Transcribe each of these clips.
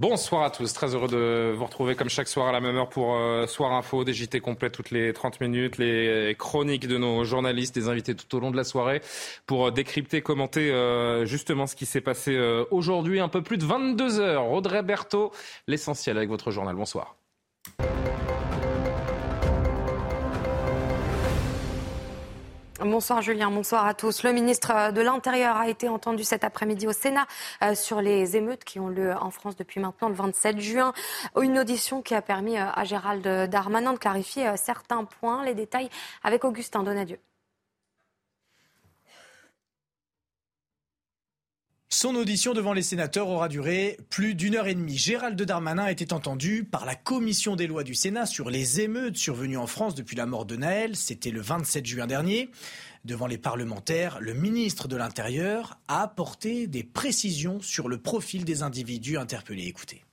Bonsoir à tous, très heureux de vous retrouver comme chaque soir à la même heure pour euh, Soir Info, des JT complets toutes les 30 minutes, les chroniques de nos journalistes, des invités tout au long de la soirée pour euh, décrypter, commenter euh, justement ce qui s'est passé euh, aujourd'hui, un peu plus de 22 heures. Audrey Berthaud, l'essentiel avec votre journal. Bonsoir. Bonsoir Julien, bonsoir à tous. Le ministre de l'Intérieur a été entendu cet après-midi au Sénat euh, sur les émeutes qui ont lieu en France depuis maintenant le 27 juin. Une audition qui a permis euh, à Gérald Darmanin de clarifier euh, certains points. Les détails avec Augustin Donadieu. Son audition devant les sénateurs aura duré plus d'une heure et demie. Gérald Darmanin était entendu par la commission des lois du Sénat sur les émeutes survenues en France depuis la mort de Naël. C'était le 27 juin dernier. Devant les parlementaires, le ministre de l'Intérieur a apporté des précisions sur le profil des individus interpellés. Écoutez.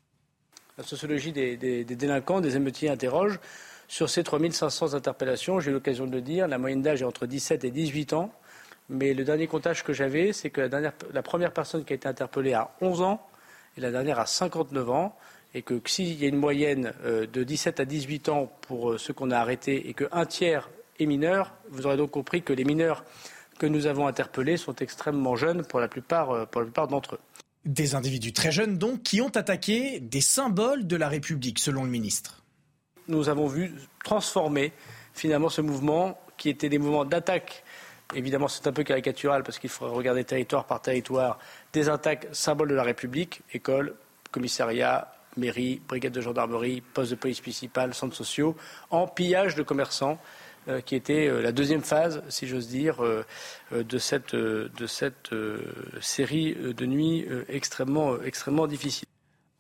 La sociologie des, délinquants, des émeutiers interroge. Sur ces 3500 interpellations, j'ai eu l'occasion de le dire, la moyenne d'âge est entre 17 et 18 ans. Mais le dernier comptage que j'avais, c'est que la, dernière- la première personne qui a été interpellée a 11 ans et la dernière a 59 ans. Et que s'il y a une moyenne euh, de 17 à 18 ans pour euh, ceux qu'on a arrêtés et qu'un tiers est mineur, vous aurez donc compris que les mineurs que nous avons interpellés sont extrêmement jeunes pour la plupart, euh, pour la plupart d'entre eux. Des individus très jeunes donc qui ont attaqué des symboles de la République selon le ministre. nous avons vu transformer finalement ce mouvement qui était des mouvements d'attaque. Évidemment, c'est un peu caricatural parce qu'il faudrait regarder territoire par territoire des attaques symboles de la République, écoles, commissariats, mairies, brigades de gendarmerie, postes de police municipale, centres sociaux, en pillage de commerçants, euh, qui était euh, la deuxième phase, si j'ose dire, euh, de cette, série de nuits extrêmement, extrêmement difficile.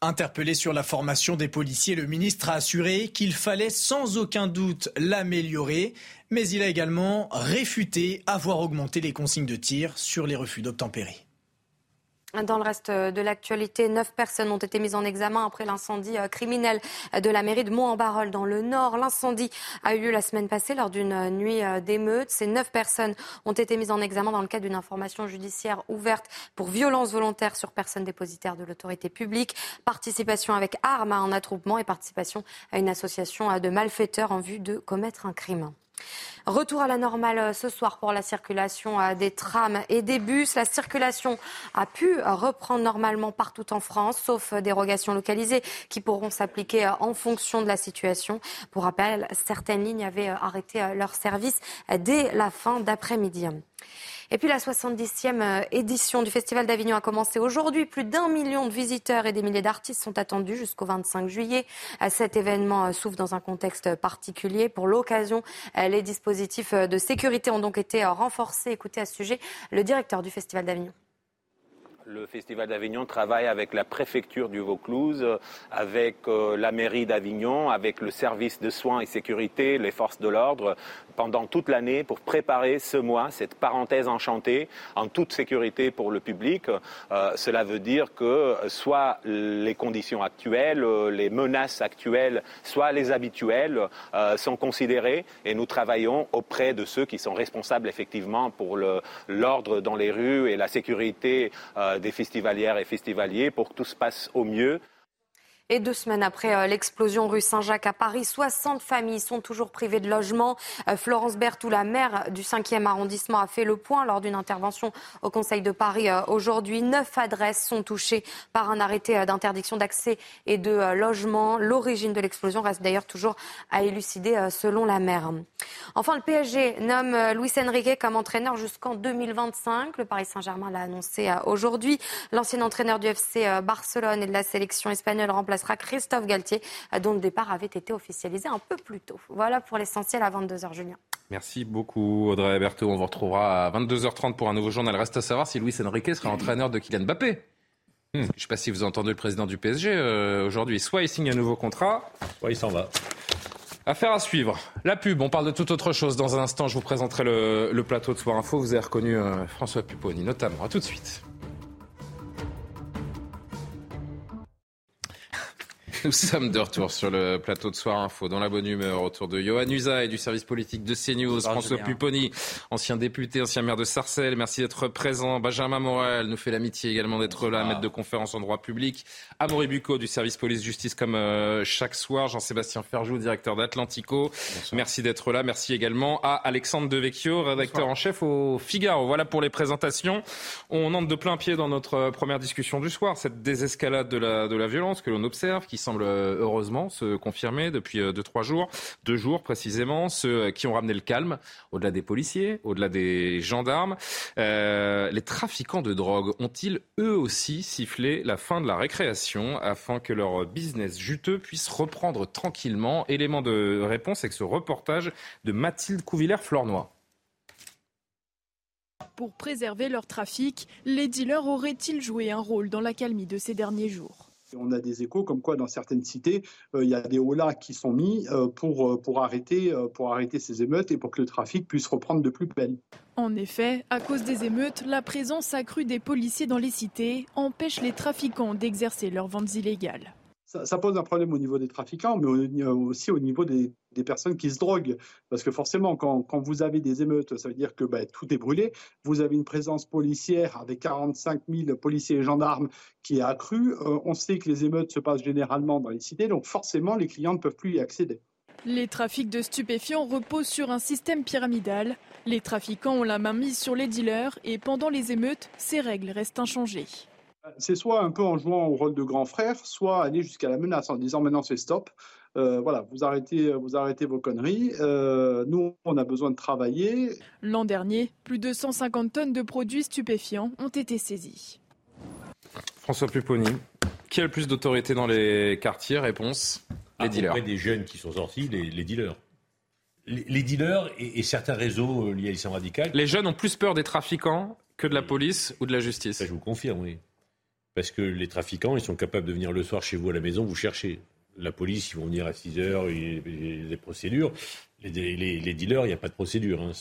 Interpellé sur la formation des policiers, le ministre a assuré qu'il fallait sans aucun doute l'améliorer, mais il a également réfuté avoir augmenté les consignes de tir sur les refus d'obtempérer. Dans le reste de l'actualité, neuf personnes ont été mises en examen après l'incendie euh, criminel de la mairie de Mont-en-Barœul dans le Nord. L'incendie a eu lieu la semaine passée lors d'une nuit euh, d'émeute. Ces neuf personnes ont été mises en examen dans le cadre d'une information judiciaire ouverte pour violence volontaire sur personne dépositaire de l'autorité publique, participation avec armes à un attroupement et participation à une association euh, de malfaiteurs en vue de commettre un crime. Retour à la normale euh, ce soir pour la circulation euh, des trams et des bus. La circulation a pu reprendre normalement partout en France, sauf euh, dérogations localisées qui pourront s'appliquer en fonction de la situation. Pour rappel, certaines lignes avaient arrêté leur service dès la fin d'après-midi. Et puis la 70e euh, édition du Festival d'Avignon a commencé aujourd'hui. Plus d'un million de visiteurs et des milliers d'artistes sont attendus jusqu'au 25 juillet. Euh, Cet événement euh, s'ouvre dans un contexte particulier. Pour l'occasion, les dispositifs de sécurité ont donc été renforcés. Écoutez à ce sujet le directeur du Festival d'Avignon. Le Festival d'Avignon travaille avec la préfecture du Vaucluse, euh, avec euh, la mairie d'Avignon, avec le service de soins et sécurité, les forces de l'ordre, pendant toute l'année pour préparer ce mois, cette parenthèse enchantée, en toute sécurité pour le public. Euh, cela veut dire que soit les conditions actuelles, les menaces actuelles, soit les habituelles sont considérées et nous travaillons auprès de ceux qui sont responsables effectivement pour l'ordre dans les rues et la sécurité des festivalières et festivaliers pour que tout se passe au mieux. Et deux semaines après euh, l'explosion rue Saint-Jacques à Paris, 60 familles sont toujours privées de logement. Euh, Florence Berthoud, la maire du 5e arrondissement, a fait le point lors d'une intervention au Conseil de Paris euh, aujourd'hui. Neuf adresses sont touchées par un arrêté d'interdiction d'accès et de logement. L'origine de l'explosion reste d'ailleurs toujours à élucider selon la maire. Enfin, le PSG nomme Luis Enrique comme entraîneur jusqu'en 2025. Le Paris Saint-Germain l'a annoncé aujourd'hui. L'ancien entraîneur du FC Barcelone et de la sélection espagnole remplacé remplacera Christophe Galtier, dont le départ avait été officialisé un peu plus tôt. Voilà pour l'essentiel à 22h, Julien. Merci beaucoup Audrey Berthaud. On vous retrouvera à 22h30 pour un nouveau journal. Reste à savoir si Luis Enrique sera entraîneur de Kylian Mbappé. Hmm. Je ne sais pas si vous avez entendu le président du PSG euh, aujourd'hui. Soit il signe un nouveau contrat, soit il s'en va. Affaire à suivre. La pub, on parle de toute autre chose. Dans un instant, je vous présenterai le, plateau de Soir Info. Vous avez reconnu euh, François Pupponi, notamment. À tout de suite. Nous sommes de retour sur le plateau de Soir Info, dans la bonne humeur, autour de Johan Usa et du service politique de CNews, François Pupponi, ancien député, ancien maire de Sarcelles. Merci d'être présent. Benjamin Morel nous fait l'amitié également d'être là, maître de conférence en droit public. Amaury Bucco du service police-justice comme euh, chaque soir. Jean-Sébastien Ferjou, directeur d'Atlantico. Merci d'être là. Merci également à Alexandre Devecchio, rédacteur en chef au Figaro. Voilà pour les présentations. On entre de plein pied dans notre euh, première discussion du soir, cette désescalade de la, de la violence que l'on observe, qui semble euh, heureusement se confirmer depuis 2-3 euh, jours, deux jours précisément, ceux qui ont ramené le calme, au-delà des policiers, au-delà des gendarmes. Euh, les trafiquants de drogue ont-ils eux aussi sifflé la fin de la récréation afin que leur business juteux puisse reprendre tranquillement? Élément de réponse avec ce reportage de Mathilde Couvillère-Flornois. Pour préserver leur trafic, les dealers auraient-ils joué un rôle dans l'accalmie de ces derniers jours? On a des échos comme quoi dans certaines cités, euh, il y a des holas qui sont mis euh, pour, euh, pour, arrêter, pour arrêter ces émeutes et pour que le trafic puisse reprendre de plus belle. En effet, à cause des émeutes, la présence accrue des policiers dans les cités empêche les trafiquants d'exercer leurs ventes illégales ça, pose un problème au niveau des trafiquants, mais aussi au niveau des, personnes qui se droguent. Parce que forcément, quand, vous avez des émeutes, ça veut dire que bah, tout est brûlé. Vous avez une présence policière avec 45 000 policiers et gendarmes qui est accrue. Euh, on sait que les émeutes se passent généralement dans les cités, donc forcément, les clients ne peuvent plus y accéder. Les trafics de stupéfiants reposent sur un système pyramidal. Les trafiquants ont la main mise sur les dealers et pendant les émeutes, ces règles restent inchangées c'est soit un peu en jouant au rôle de grand frère, soit aller jusqu'à la menace en disant maintenant c'est stop. Euh, voilà, vous arrêtez, vous arrêtez vos conneries. Euh, nous, on a besoin de travailler. L'an dernier, plus de 150 tonnes de produits stupéfiants ont été saisis. François Pupponi, qui a le plus d'autorité dans les quartiers? Réponse les ah, dealers. Auprès des jeunes qui sont sortis, les, dealers. Les, dealers et, certains réseaux liés à l'islam radical. Les jeunes ont plus peur des trafiquants que de la police ou de la justice. Ça, je vous confirme, oui. Parce que les trafiquants, ils sont capables de venir le soir chez vous à la maison, vous chercher. La police, ils vont venir à 6 heures, il y a des procédures. Les, dealers, il n'y a pas de procédure. Hein.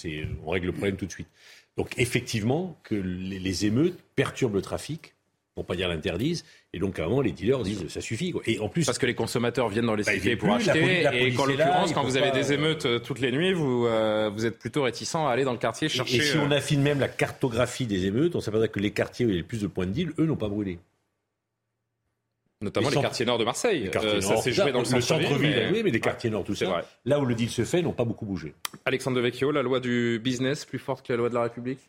on règle le problème tout de suite. Donc effectivement, les, émeutes perturbent le trafic, pour pas dire l'interdisent, et donc à un moment les dealers disent ça suffit. Et en plus parce que les consommateurs viennent dans les bah, cités pour acheter, et qu'en l'occurrence quand vous avez des émeutes euh, toutes les nuits, vous euh, vous êtes plutôt réticent à aller dans le quartier chercher. Et, si on euh, affine même la cartographie des émeutes, on s'aperçoit que les quartiers où il y a le plus de points de deal, eux n'ont pas brûlé. Notamment les, quartiers nord de Marseille. ça s'est joué dans le, centre-ville. Mais... Oui, mais les quartiers nord, tout ça. Là où le deal se fait, n'ont pas beaucoup bougé. Alexandre Devecchio, la loi du business plus forte que la loi de la République?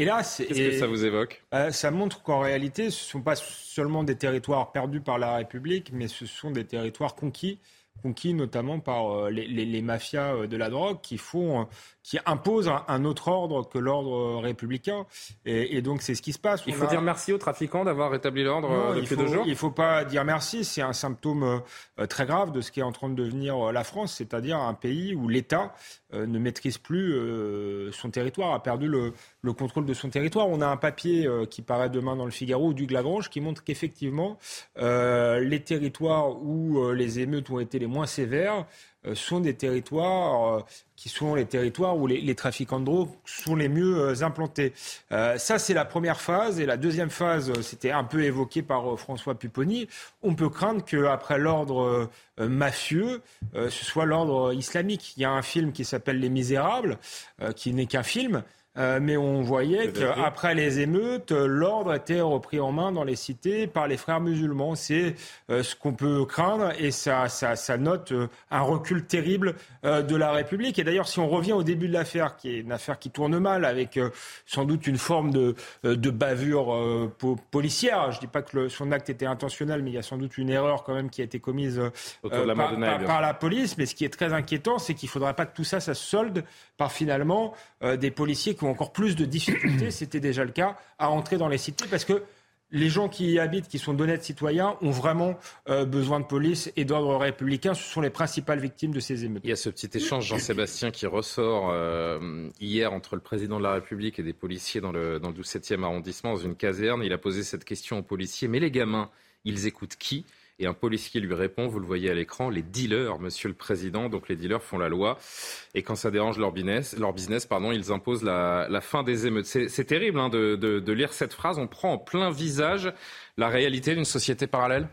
Hélas, qu'est-ce que ça vous évoque? euh, Ça montre qu'en réalité, ce ne sont pas seulement des territoires perdus par la République, mais ce sont des territoires conquis conquis notamment par euh, les, mafias euh, de la drogue qui font, qui imposent un, autre ordre que l'ordre républicain. Et, donc c'est ce qui se passe. Il faut dire merci aux trafiquants d'avoir rétabli l'ordre depuis deux jours. Il ne faut pas dire merci. C'est un symptôme très grave de ce qui est en train de devenir la France, c'est-à-dire un pays où l'État ne maîtrise plus son territoire, a perdu le, le, contrôle de son territoire. On a un papier qui paraît demain dans le Figaro du Lagrange qui montre qu'effectivement les territoires où les émeutes ont été les moins sévères euh, sont des territoires euh, qui sont les territoires où les, trafiquants de drogue sont les mieux euh, implantés. ça, c'est la première phase. Et la deuxième phase, c'était un peu évoqué par François Pupponi. On peut craindre qu'après l'ordre mafieux, ce soit l'ordre islamique. Il y a un film qui s'appelle Les Misérables, qui n'est qu'un film. Euh, mais on voyait qu'après les émeutes, l'ordre était repris en main dans les cités par les frères musulmans. C'est euh, ce qu'on peut craindre et ça, ça, ça note euh, un recul terrible de la République. Et d'ailleurs, si on revient au début de l'affaire, qui est une affaire qui tourne mal, avec sans doute une forme de, de bavure policière, je ne dis pas que son acte était intentionnel, mais il y a sans doute une erreur quand même qui a été commise par, par, la police. Mais ce qui est très inquiétant, c'est qu'il ne faudrait pas que tout ça, ça se solde par finalement des policiers qui ont encore plus de difficultés, c'était déjà le cas, à entrer dans les cités parce que les gens qui y habitent, qui sont d'honnêtes citoyens, ont vraiment euh, besoin de police et d'ordre républicain. Ce sont les principales victimes de ces émeutes. Il y a ce petit échange, Jean-Sébastien, qui ressort euh, hier entre le président de la République et des policiers dans le, dans le 17e arrondissement, dans une caserne. Il a posé cette question aux policiers. Mais les gamins, ils écoutent qui? Et un policier lui répond, vous le voyez à l'écran, les dealers, monsieur le président. Donc les dealers font la loi. Et quand ça dérange leur business, pardon, ils imposent la, fin des émeutes. C'est terrible hein, de lire cette phrase. On prend en plein visage la réalité d'une société parallèle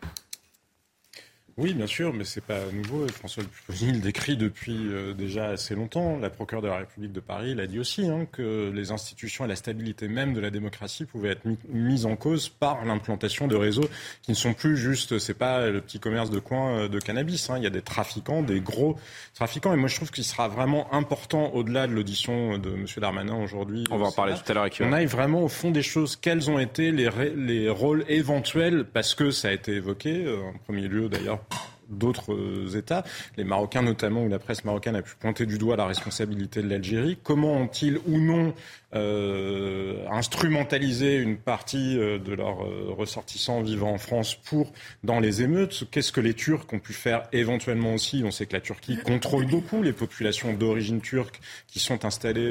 oui, bien sûr, mais c'est pas nouveau. François Pupponi le décrit depuis euh, déjà assez longtemps. La procureure de la République de Paris l'a dit aussi, hein, que les institutions et la stabilité même de la démocratie pouvaient être mises en cause par l'implantation de réseaux qui ne sont plus juste, c'est pas le petit commerce de coin euh, de cannabis. Hein. Il y a des trafiquants, des gros trafiquants. Et moi, je trouve qu'il sera vraiment important, au-delà de l'audition de M. Darmanin aujourd'hui. On va en parler tout à l'heure. On aille vraiment au fond des choses. Quels ont été les, les rôles éventuels, parce que ça a été évoqué, euh, en premier lieu d'ailleurs d'autres euh, États, les Marocains notamment, où la presse marocaine a pu pointer du doigt la responsabilité de l'Algérie. Comment ont-ils ou non euh, instrumentaliser une partie euh, de leurs euh, ressortissants vivant en France pour dans les émeutes. Qu'est-ce que les Turcs ont pu faire éventuellement aussi? On sait que la Turquie contrôle beaucoup les populations d'origine turque qui sont installées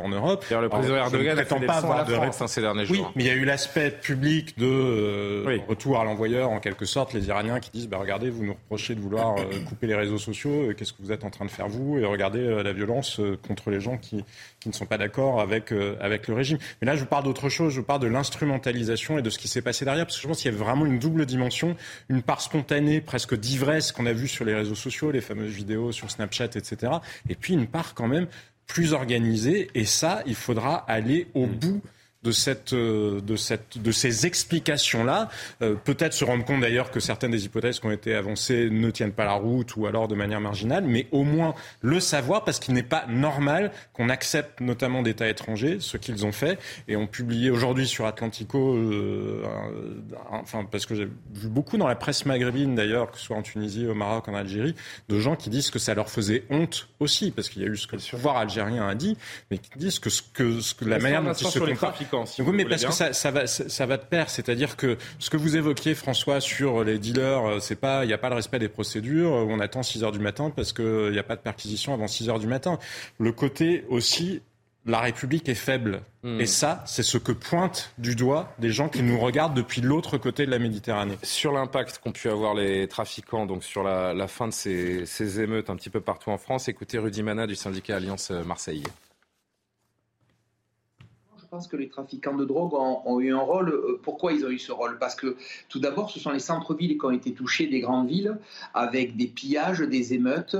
en Europe. le président Erdogan ne pas avoir de réponse ces derniers jours. Oui, mais il y a eu l'aspect public de retour à l'envoyeur en quelque sorte, les Iraniens qui disent bah, regardez, vous nous reprochez de vouloir couper les réseaux sociaux, qu'est-ce que vous êtes en train de faire vous? Et regardez la violence contre les gens qui, qui ne sont pas d'accord avec euh, avec, le régime. Mais là, je vous parle d'autre chose, je parle de l'instrumentalisation et de ce qui s'est passé derrière, parce que je pense qu'il y a vraiment une double dimension, une part spontanée, presque d'ivresse qu'on a vu sur les réseaux sociaux, les fameuses vidéos sur Snapchat, etc. Et puis une part quand même plus organisée, et ça, il faudra aller au mmh. bout de, cette, euh, de, cette, de ces explications-là. Euh, peut-être se rendre compte d'ailleurs que certaines des hypothèses qui ont été avancées ne tiennent pas la route ou alors de manière marginale, mais au moins le savoir parce qu'il n'est pas normal qu'on accepte notamment d'États étrangers ce qu'ils ont fait et ont publié aujourd'hui sur Atlantico, euh, enfin parce que j'ai vu beaucoup dans la presse maghrébine d'ailleurs, que ce soit en Tunisie, au Maroc, en Algérie, de gens qui disent que ça leur faisait honte aussi parce qu'il y a eu ce que le pouvoir algérien a dit, mais qui disent que, ce que, ce que la manière dont ils se comportent oui, mais parce que ça, ça, va, ça, va de pair. C'est-à-dire que ce que vous évoquiez, François, sur les dealers, euh, c'est pas, il n'y a pas le respect des procédures. Où on attend 6 heures du matin parce qu'il n'y a pas de perquisition avant 6 heures du matin. Le côté aussi la République est faible. Hmm. Et ça, c'est ce que pointent du doigt des gens qui nous regardent depuis l'autre côté de la Méditerranée. Sur l'impact qu'ont pu avoir les trafiquants, donc sur la, fin de ces, ces, émeutes un petit peu partout en France, écoutez Rudy Mana du syndicat Alliance Marseille pense que les trafiquants de drogue ont, eu un rôle. Euh, pourquoi ils ont eu ce rôle? Parce que tout d'abord, ce sont les centres-villes qui ont été touchés des grandes villes, avec des pillages, des émeutes,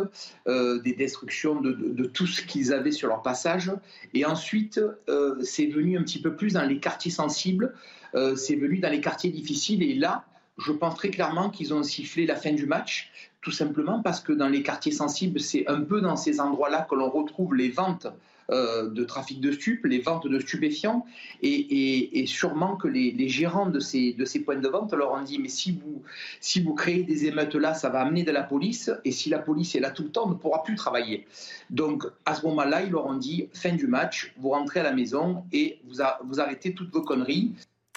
euh, des destructions de, tout ce qu'ils avaient sur leur passage. Et ensuite, euh, c'est venu un petit peu plus dans les quartiers sensibles, c'est venu dans les quartiers difficiles. Et là, je pense très clairement qu'ils ont sifflé la fin du match, tout simplement parce que dans les quartiers sensibles, c'est un peu dans ces endroits-là que l'on retrouve les ventes euh, de trafic de stupes, les ventes de stupéfiants, et, sûrement que les, gérants de ces, de ces points de vente leur ont dit mais si vous, si vous créez des émeutes là, ça va amener de la police, et si la police est là tout le temps, on ne pourra plus travailler. Donc à ce moment-là, ils leur ont dit fin du match, vous rentrez à la maison et vous, vous arrêtez toutes vos conneries.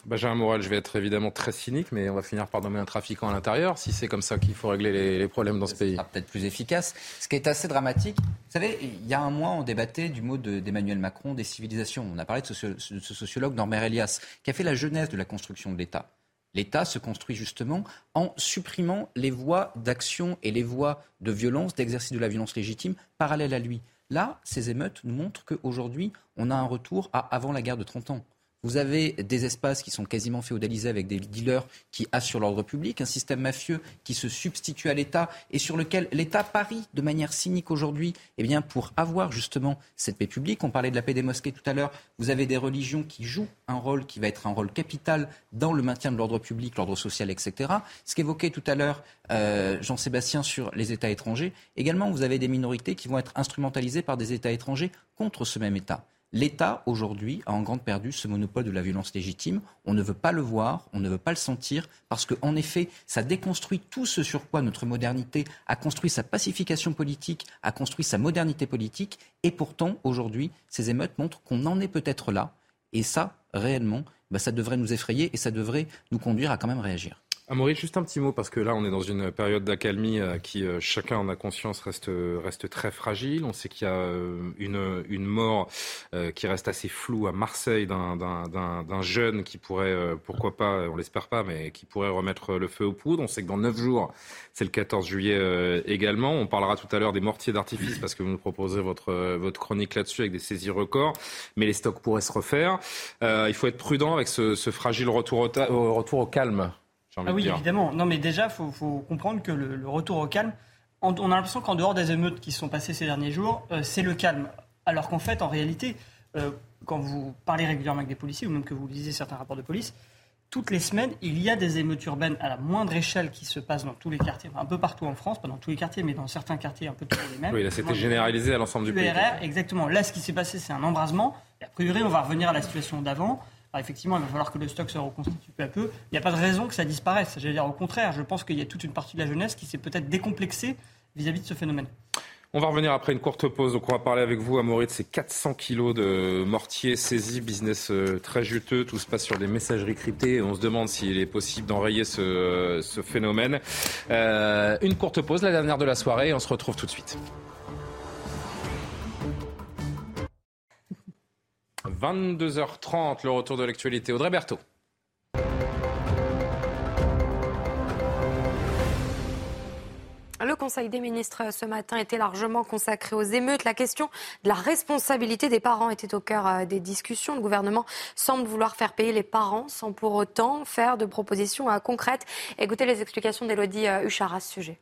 Benjamin Morel, je vais être évidemment très cynique, mais on va finir par nommer un trafiquant à l'intérieur, si c'est comme ça qu'il faut régler les, problèmes dans ce pays. peut-être plus efficace. Ce qui est assez dramatique, vous savez, il y a un mois, on débattait du mot d'Emmanuel Macron des civilisations. On a parlé de, ce sociologue Norbert Elias, qui a fait la genèse de la construction de l'État. L'État se construit justement en supprimant les voies d'action et les voies de violence, d'exercice de la violence légitime parallèles à lui. Là, ces émeutes nous montrent qu'aujourd'hui, on a un retour à avant la guerre de 30 ans. Vous avez des espaces qui sont quasiment féodalisés avec des dealers qui assurent l'ordre public, un système mafieux qui se substitue à l'État et sur lequel l'État parie de manière cynique aujourd'hui eh pour avoir justement cette paix publique. On parlait de la paix des mosquées tout à l'heure. Vous avez des religions qui jouent un rôle qui va être un rôle capital dans le maintien de l'ordre public, l'ordre social, etc. Ce qu'évoquait tout à l'heure euh, Jean-Sébastien sur les États étrangers. Également, vous avez des minorités qui vont être instrumentalisées par des États étrangers contre ce même État. L'État, aujourd'hui, a en grande perdu ce monopole de la violence légitime. On ne veut pas le voir, on ne veut pas le sentir, parce qu'en effet, ça déconstruit tout ce sur quoi notre modernité a construit sa pacification politique, a construit sa modernité politique. Et pourtant, aujourd'hui, ces émeutes montrent qu'on en est peut-être là. Et ça, réellement, bah, ça devrait nous effrayer et ça devrait nous conduire à quand même réagir. Amaury, juste un petit mot, parce que là, on est dans une période d'accalmie euh, qui, euh, chacun en a conscience, reste, reste très fragile. On sait qu'il y a euh, une, une mort qui reste assez floue à Marseille d'un jeune qui pourrait, pourquoi pas, on l'espère pas, mais qui pourrait remettre le feu aux poudres. On sait que dans neuf jours, c'est le 14 juillet également. On parlera tout à l'heure des mortiers d'artifice, parce que vous nous proposez votre, votre chronique là-dessus avec des saisies records. Mais les stocks pourraient se refaire. il faut être prudent avec ce, ce fragile retour au, retour au calme. Ah oui, évidemment. Non, mais déjà, il faut, comprendre que le, retour au calme, on, a l'impression qu'en dehors des émeutes qui sont passées ces derniers jours, euh, c'est le calme. Alors qu'en fait, en réalité, euh, quand vous parlez régulièrement avec des policiers, ou même que vous lisez certains rapports de police, toutes les semaines, il y a des émeutes urbaines à la moindre échelle qui se passent dans tous les quartiers, un peu partout en France, pas dans tous les quartiers, mais dans certains quartiers un peu tous les mêmes. Oui, là, c'était généralisé à l'ensemble du pays. exactement. Là, ce qui s'est passé, c'est un embrasement. Et a priori, on va revenir à la situation d'avant effectivement, il va falloir que le stock se reconstitue peu à peu. Il n'y a pas de raison que ça disparaisse. J'allais dire au contraire, je pense qu'il y a toute une partie de la jeunesse qui s'est peut-être décomplexée vis-à-vis de ce phénomène. On va revenir après une courte pause. Donc, on va parler avec vous, Amaury, de ces 400 kilos de mortiers saisis, business euh, très juteux. Tout se passe sur des messageries cryptées. On se demande s'il est possible d'enrayer ce, phénomène. Euh, une courte pause, la dernière de la soirée, et on se retrouve tout de suite. 22h30, le retour de l'actualité. Audrey Berthaud. Le Conseil des ministres ce matin était largement consacré aux émeutes. La question de la responsabilité des parents était au cœur euh, des discussions. Le gouvernement semble vouloir faire payer les parents sans pour autant faire de propositions euh, concrètes. Écoutez les explications d'Elodie euh, Huchard à ce sujet.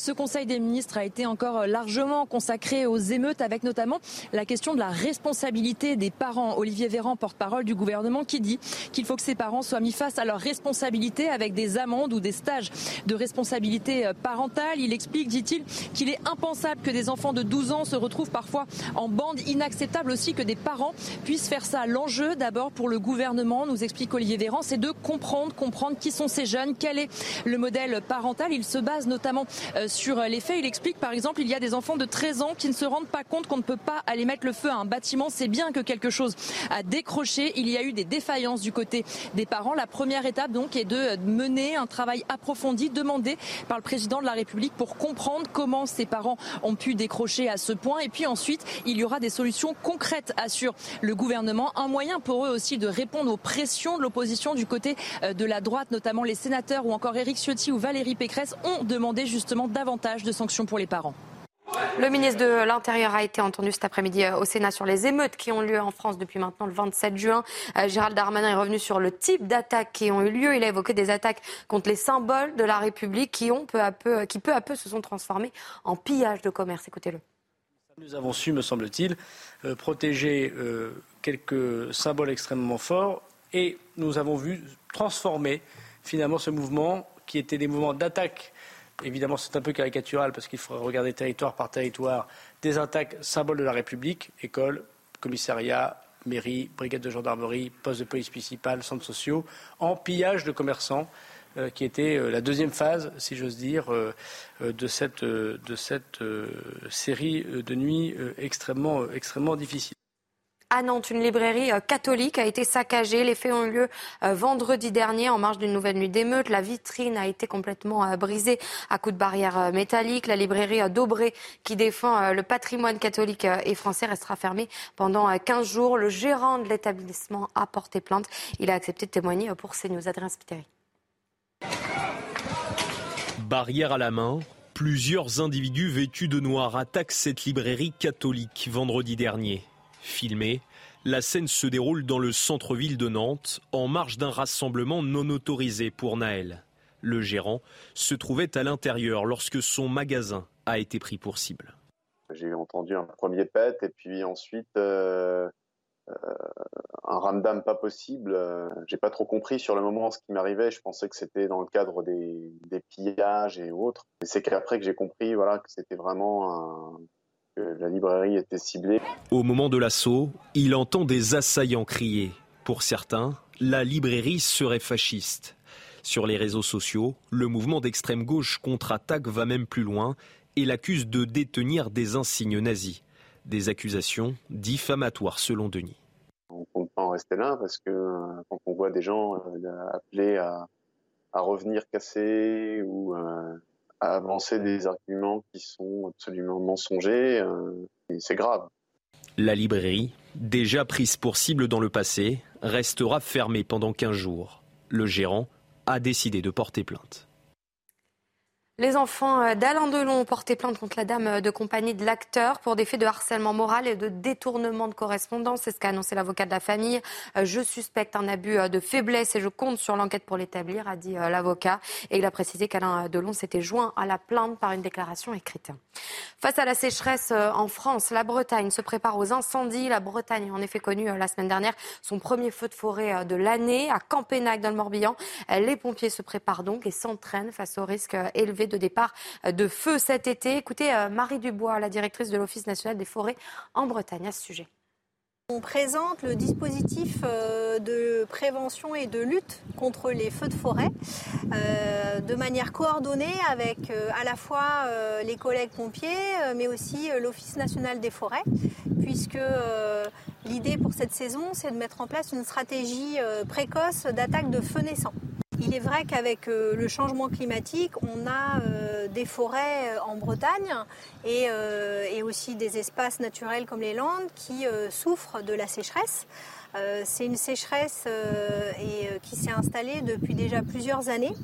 Ce Conseil des ministres a été encore largement consacré aux émeutes, avec notamment la question de la responsabilité des parents. Olivier Véran, porte-parole du gouvernement, qui dit qu'il faut que ces parents soient mis face à leurs responsabilités avec des amendes ou des stages de responsabilité parentale. Il explique, dit-il, qu'il est impensable que des enfants de 12 ans se retrouvent parfois en bande. Inacceptable aussi que des parents puissent faire ça. L'enjeu, d'abord, pour le gouvernement, nous explique Olivier Véran, c'est de comprendre, comprendre qui sont ces jeunes, quel est le modèle parental. Il se base notamment euh, sur les faits. Il explique par exemple il y a des enfants de 13 ans qui ne se rendent pas compte qu'on ne peut pas aller mettre le feu à un bâtiment. C'est bien que quelque chose a décroché. Il y a eu des défaillances du côté des parents. La première étape donc est de mener un travail approfondi demandé par le président de la République pour comprendre comment ces parents ont pu décrocher à ce point. Et puis ensuite, il y aura des solutions concrètes, assure le gouvernement. Un moyen pour eux aussi de répondre aux pressions de l'opposition du côté euh, de la droite, notamment les sénateurs ou encore Éric Ciotti ou Valérie Pécresse ont demandé justement davantage de sanctions pour les parents. Le ministre de l'Intérieur a été entendu cet après-midi euh, au Sénat sur les émeutes qui ont lieu en France depuis maintenant le 27 juin. Euh, Gérald Darmanin est revenu sur le type d'attaques qui ont eu lieu. Il a évoqué des attaques contre les symboles de la République qui, ont peu à peu, qui peu à peu se sont transformés en pillage de commerce. Écoutez-le. Nous avons su, me semble-t-il, euh, protéger quelques symboles extrêmement forts et nous avons vu transformer finalement ce mouvement qui était des mouvements d'attaque évidemment c'est un peu caricatural parce qu'il faudrait regarder territoire par territoire, des attaques symboles de la République, écoles, commissariats, mairies, brigades de gendarmerie, postes de police municipale, centres sociaux, en pillage de commerçants. Euh, qui était euh, la deuxième phase, si j'ose dire, euh, de cette, série de nuits extrêmement, extrêmement difficiles à Nantes, une librairie euh, catholique a été saccagée. Les faits ont eu lieu euh, vendredi dernier en marge d'une nouvelle nuit d'émeute. La vitrine a été complètement euh, brisée à coups de barrières métalliques. La librairie d'Aubray, qui défend le patrimoine catholique et français, restera fermée pendant 15 jours. Le gérant de l'établissement a porté plainte. Il a accepté de témoigner pour CNews. Adrien Spiteri. Barrière à la main, plusieurs individus vêtus de noir attaquent cette librairie catholique vendredi dernier. Filmé, la scène se déroule dans le centre-ville de Nantes, en marge d'un rassemblement non autorisé pour Naël. Le gérant se trouvait à l'intérieur lorsque son magasin a été pris pour cible. J'ai entendu un premier pet et puis ensuite euh, euh, un ramdam pas possible. J'ai pas trop compris sur le moment ce qui m'arrivait. Je pensais que c'était dans le cadre des, des pillages et autres. C'est qu'après que j'ai compris voilà, que c'était vraiment un, la librairie était ciblée. Au moment de l'assaut, il entend des assaillants crier. Pour certains, la librairie serait fasciste. Sur les réseaux sociaux, le mouvement d'extrême gauche contre-attaque va même plus loin et l'accuse de détenir des insignes nazis. Des accusations diffamatoires selon Denis. On ne peut pas en rester là parce que quand on voit des gens appelés à, à revenir casser ou avancer des arguments qui sont absolument mensongers, c'est grave. La librairie, déjà prise pour cible dans le passé, restera fermée pendant 15 jours. Le gérant a décidé de porter plainte. Les enfants euh, d'Alain Delon ont porté plainte contre la dame euh, de compagnie de l'acteur pour des faits de harcèlement moral et de détournement de correspondance. C'est ce qu'a annoncé l'avocat de la famille. Euh, je suspecte un abus de faiblesse et je compte sur l'enquête pour l'établir, a dit l'avocat. Et il a précisé qu'Alain Delon s'était joint à la plainte par une déclaration écrite. Face à la sécheresse en France, la Bretagne se prépare aux incendies. La Bretagne en effet connu la semaine dernière son premier feu de forêt de l'année à Campénac dans le Morbihan. Les pompiers se préparent donc et s'entraînent face au risque élevé de départ euh, de feu cet été. Écoutez euh, Marie Dubois, la directrice de l'Office national des forêts en Bretagne à ce sujet. On présente le dispositif euh, de prévention et de lutte contre les feux de forêt de manière coordonnée avec à la fois les collègues pompiers mais aussi l'Office national des forêts puisque l'idée pour cette saison c'est de mettre en place une stratégie précoce d'attaque de feux naissants. Il est vrai qu'avec euh, le changement climatique, on a euh, des forêts euh, en Bretagne et, aussi des espaces naturels comme les Landes qui souffrent de la sécheresse. c'est une sécheresse qui s'est installée depuis déjà plusieurs années,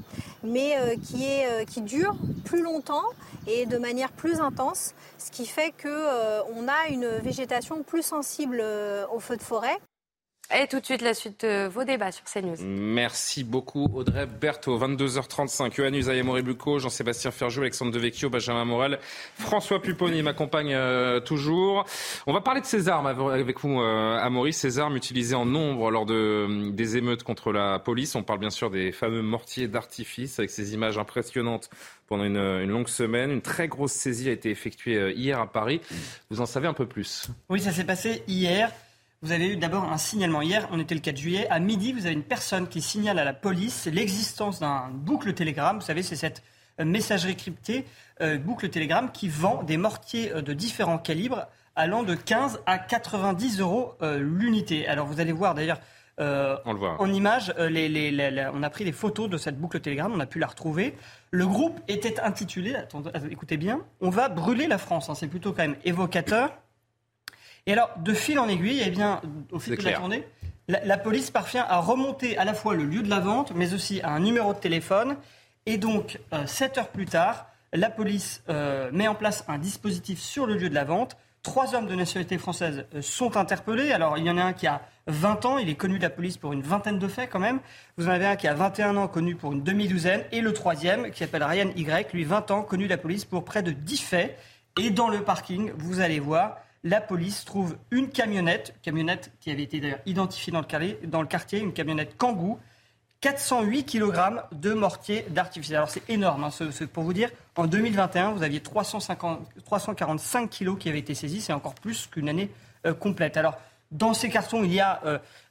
mais qui, dure plus longtemps et de manière plus intense, ce qui fait qu'on a une végétation plus sensible aux feux de forêt. Et tout de suite, la suite de vos débats sur CNews. Merci beaucoup, Audrey Berthaud. 22h35, Yohann Usaï, Bucco, Jean-Sébastien Ferjou, Alexandre Devecchio, Benjamin Morel, François Pupponi m'accompagne euh, toujours. On va parler de ces armes avec vous, euh, Amaury. Ces armes utilisées en nombre lors de, des émeutes contre la police. On parle bien sûr des fameux mortiers d'artifice avec ces images impressionnantes pendant une, une, longue semaine. Une très grosse saisie a été effectuée euh, hier à Paris. Vous en savez un peu plus? Oui, ça s'est passé hier. Vous avez eu d'abord un signalement hier, on était le 4 juillet. À midi, vous avez une personne qui signale à la police l'existence d'un boucle télégramme. Vous savez, c'est cette euh, messagerie cryptée, euh, boucle télégramme, qui vend des mortiers euh, de différents calibres allant de 15 à 90 euros l'unité. Alors vous allez voir d'ailleurs en image, on a pris les photos de cette boucle télégramme, on a pu la retrouver. Le groupe était intitulé, attendez, écoutez bien, On va brûler la France. Hein. c'est plutôt quand même évocateur. Et alors, de fil en aiguille, eh bien, au fil de la journée, la, police parvient à remonter à la fois le lieu de la vente, mais aussi à un numéro de téléphone. Et donc, euh, sept heures plus tard, la police euh, met en place un dispositif sur le lieu de la vente. Trois hommes de nationalité française euh, sont interpellés. Alors, il y en a un qui a 20 ans, il est connu de la police pour une vingtaine de faits quand même. Vous en avez un qui a 21 ans, connu pour une demi-douzaine. Et le troisième, qui s'appelle Ryan Y, lui 20 ans, connu de la police pour près de 10 faits. Et dans le parking, vous allez voir, la police trouve une camionnette, camionnette qui avait été d'ailleurs identifiée dans le, quartier, dans le quartier, une camionnette Kangoo, 408 kg de mortier d'artifice. Alors c'est énorme, hein, pour vous dire, en 2021, vous aviez 345 kg qui avaient été saisis, c'est encore plus qu'une année euh, complète. Alors dans ces cartons, il y a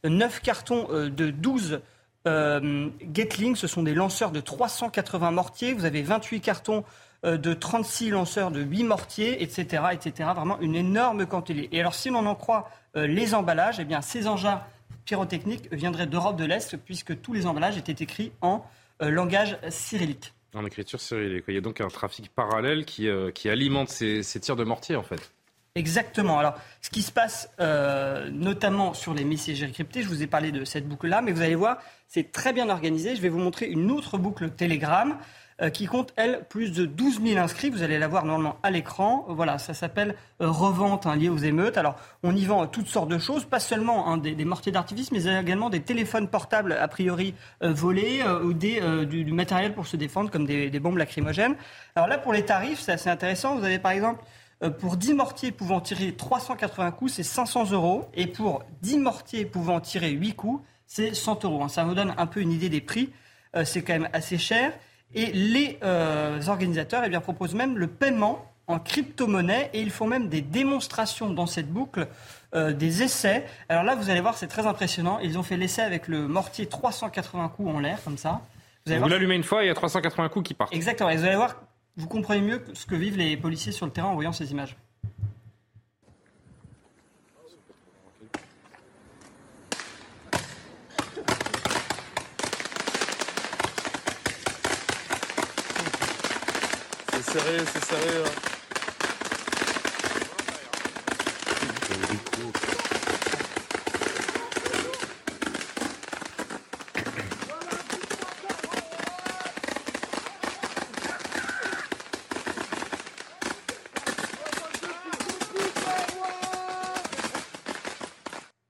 9 euh, cartons euh, de 12 Gatling, ce sont des lanceurs de 380 mortiers, vous avez 28 cartons euh, de 36 lanceurs de 8 mortiers, etc., etc. Vraiment une énorme quantité. Et alors, si l'on en croit euh, les emballages, eh bien, ces engins pyrotechniques viendraient d'Europe de l'Est, puisque tous les emballages étaient écrits en euh, langage cyrillique. En écriture cyrillique. Il y a donc un trafic parallèle qui, qui alimente ces, tirs de mortier, en fait. Exactement. Alors, ce qui se passe notamment sur les messageries cryptées, je vous ai parlé de cette boucle-là, mais vous allez voir, c'est très bien organisé. Je vais vous montrer une autre boucle Telegram. Euh, qui compte, elle, plus de 12 000 inscrits. Vous allez la voir normalement à l'écran. Voilà, ça s'appelle euh, Revente hein, liée aux émeutes. Alors, on y vend toutes sortes de choses, pas seulement hein, des, mortiers d'artifice, mais également des téléphones portables a priori euh, volés ou du, matériel pour se défendre, comme des, des, bombes lacrymogènes. Alors là, pour les tarifs, c'est assez intéressant. Vous avez par exemple pour 10 mortiers pouvant tirer 380 coups, c'est 500 euros. Et pour 10 mortiers pouvant tirer 8 coups, c'est 100 euros. Hein. Ça vous donne un peu une idée des prix. c'est quand même assez cher. Et les euh, organisateurs eh bien, proposent même le paiement en crypto-monnaie et ils font même des démonstrations dans cette boucle, euh, des essais. Alors là, vous allez voir, c'est très impressionnant. Ils ont fait l'essai avec le mortier 380 coups en l'air, comme ça. Vous, vous l'allumez une fois et il y a 380 coups qui partent. Exactement. Et vous allez voir, vous comprenez mieux ce que vivent les policiers sur le terrain en voyant ces images. Serré, c'est serré. hein.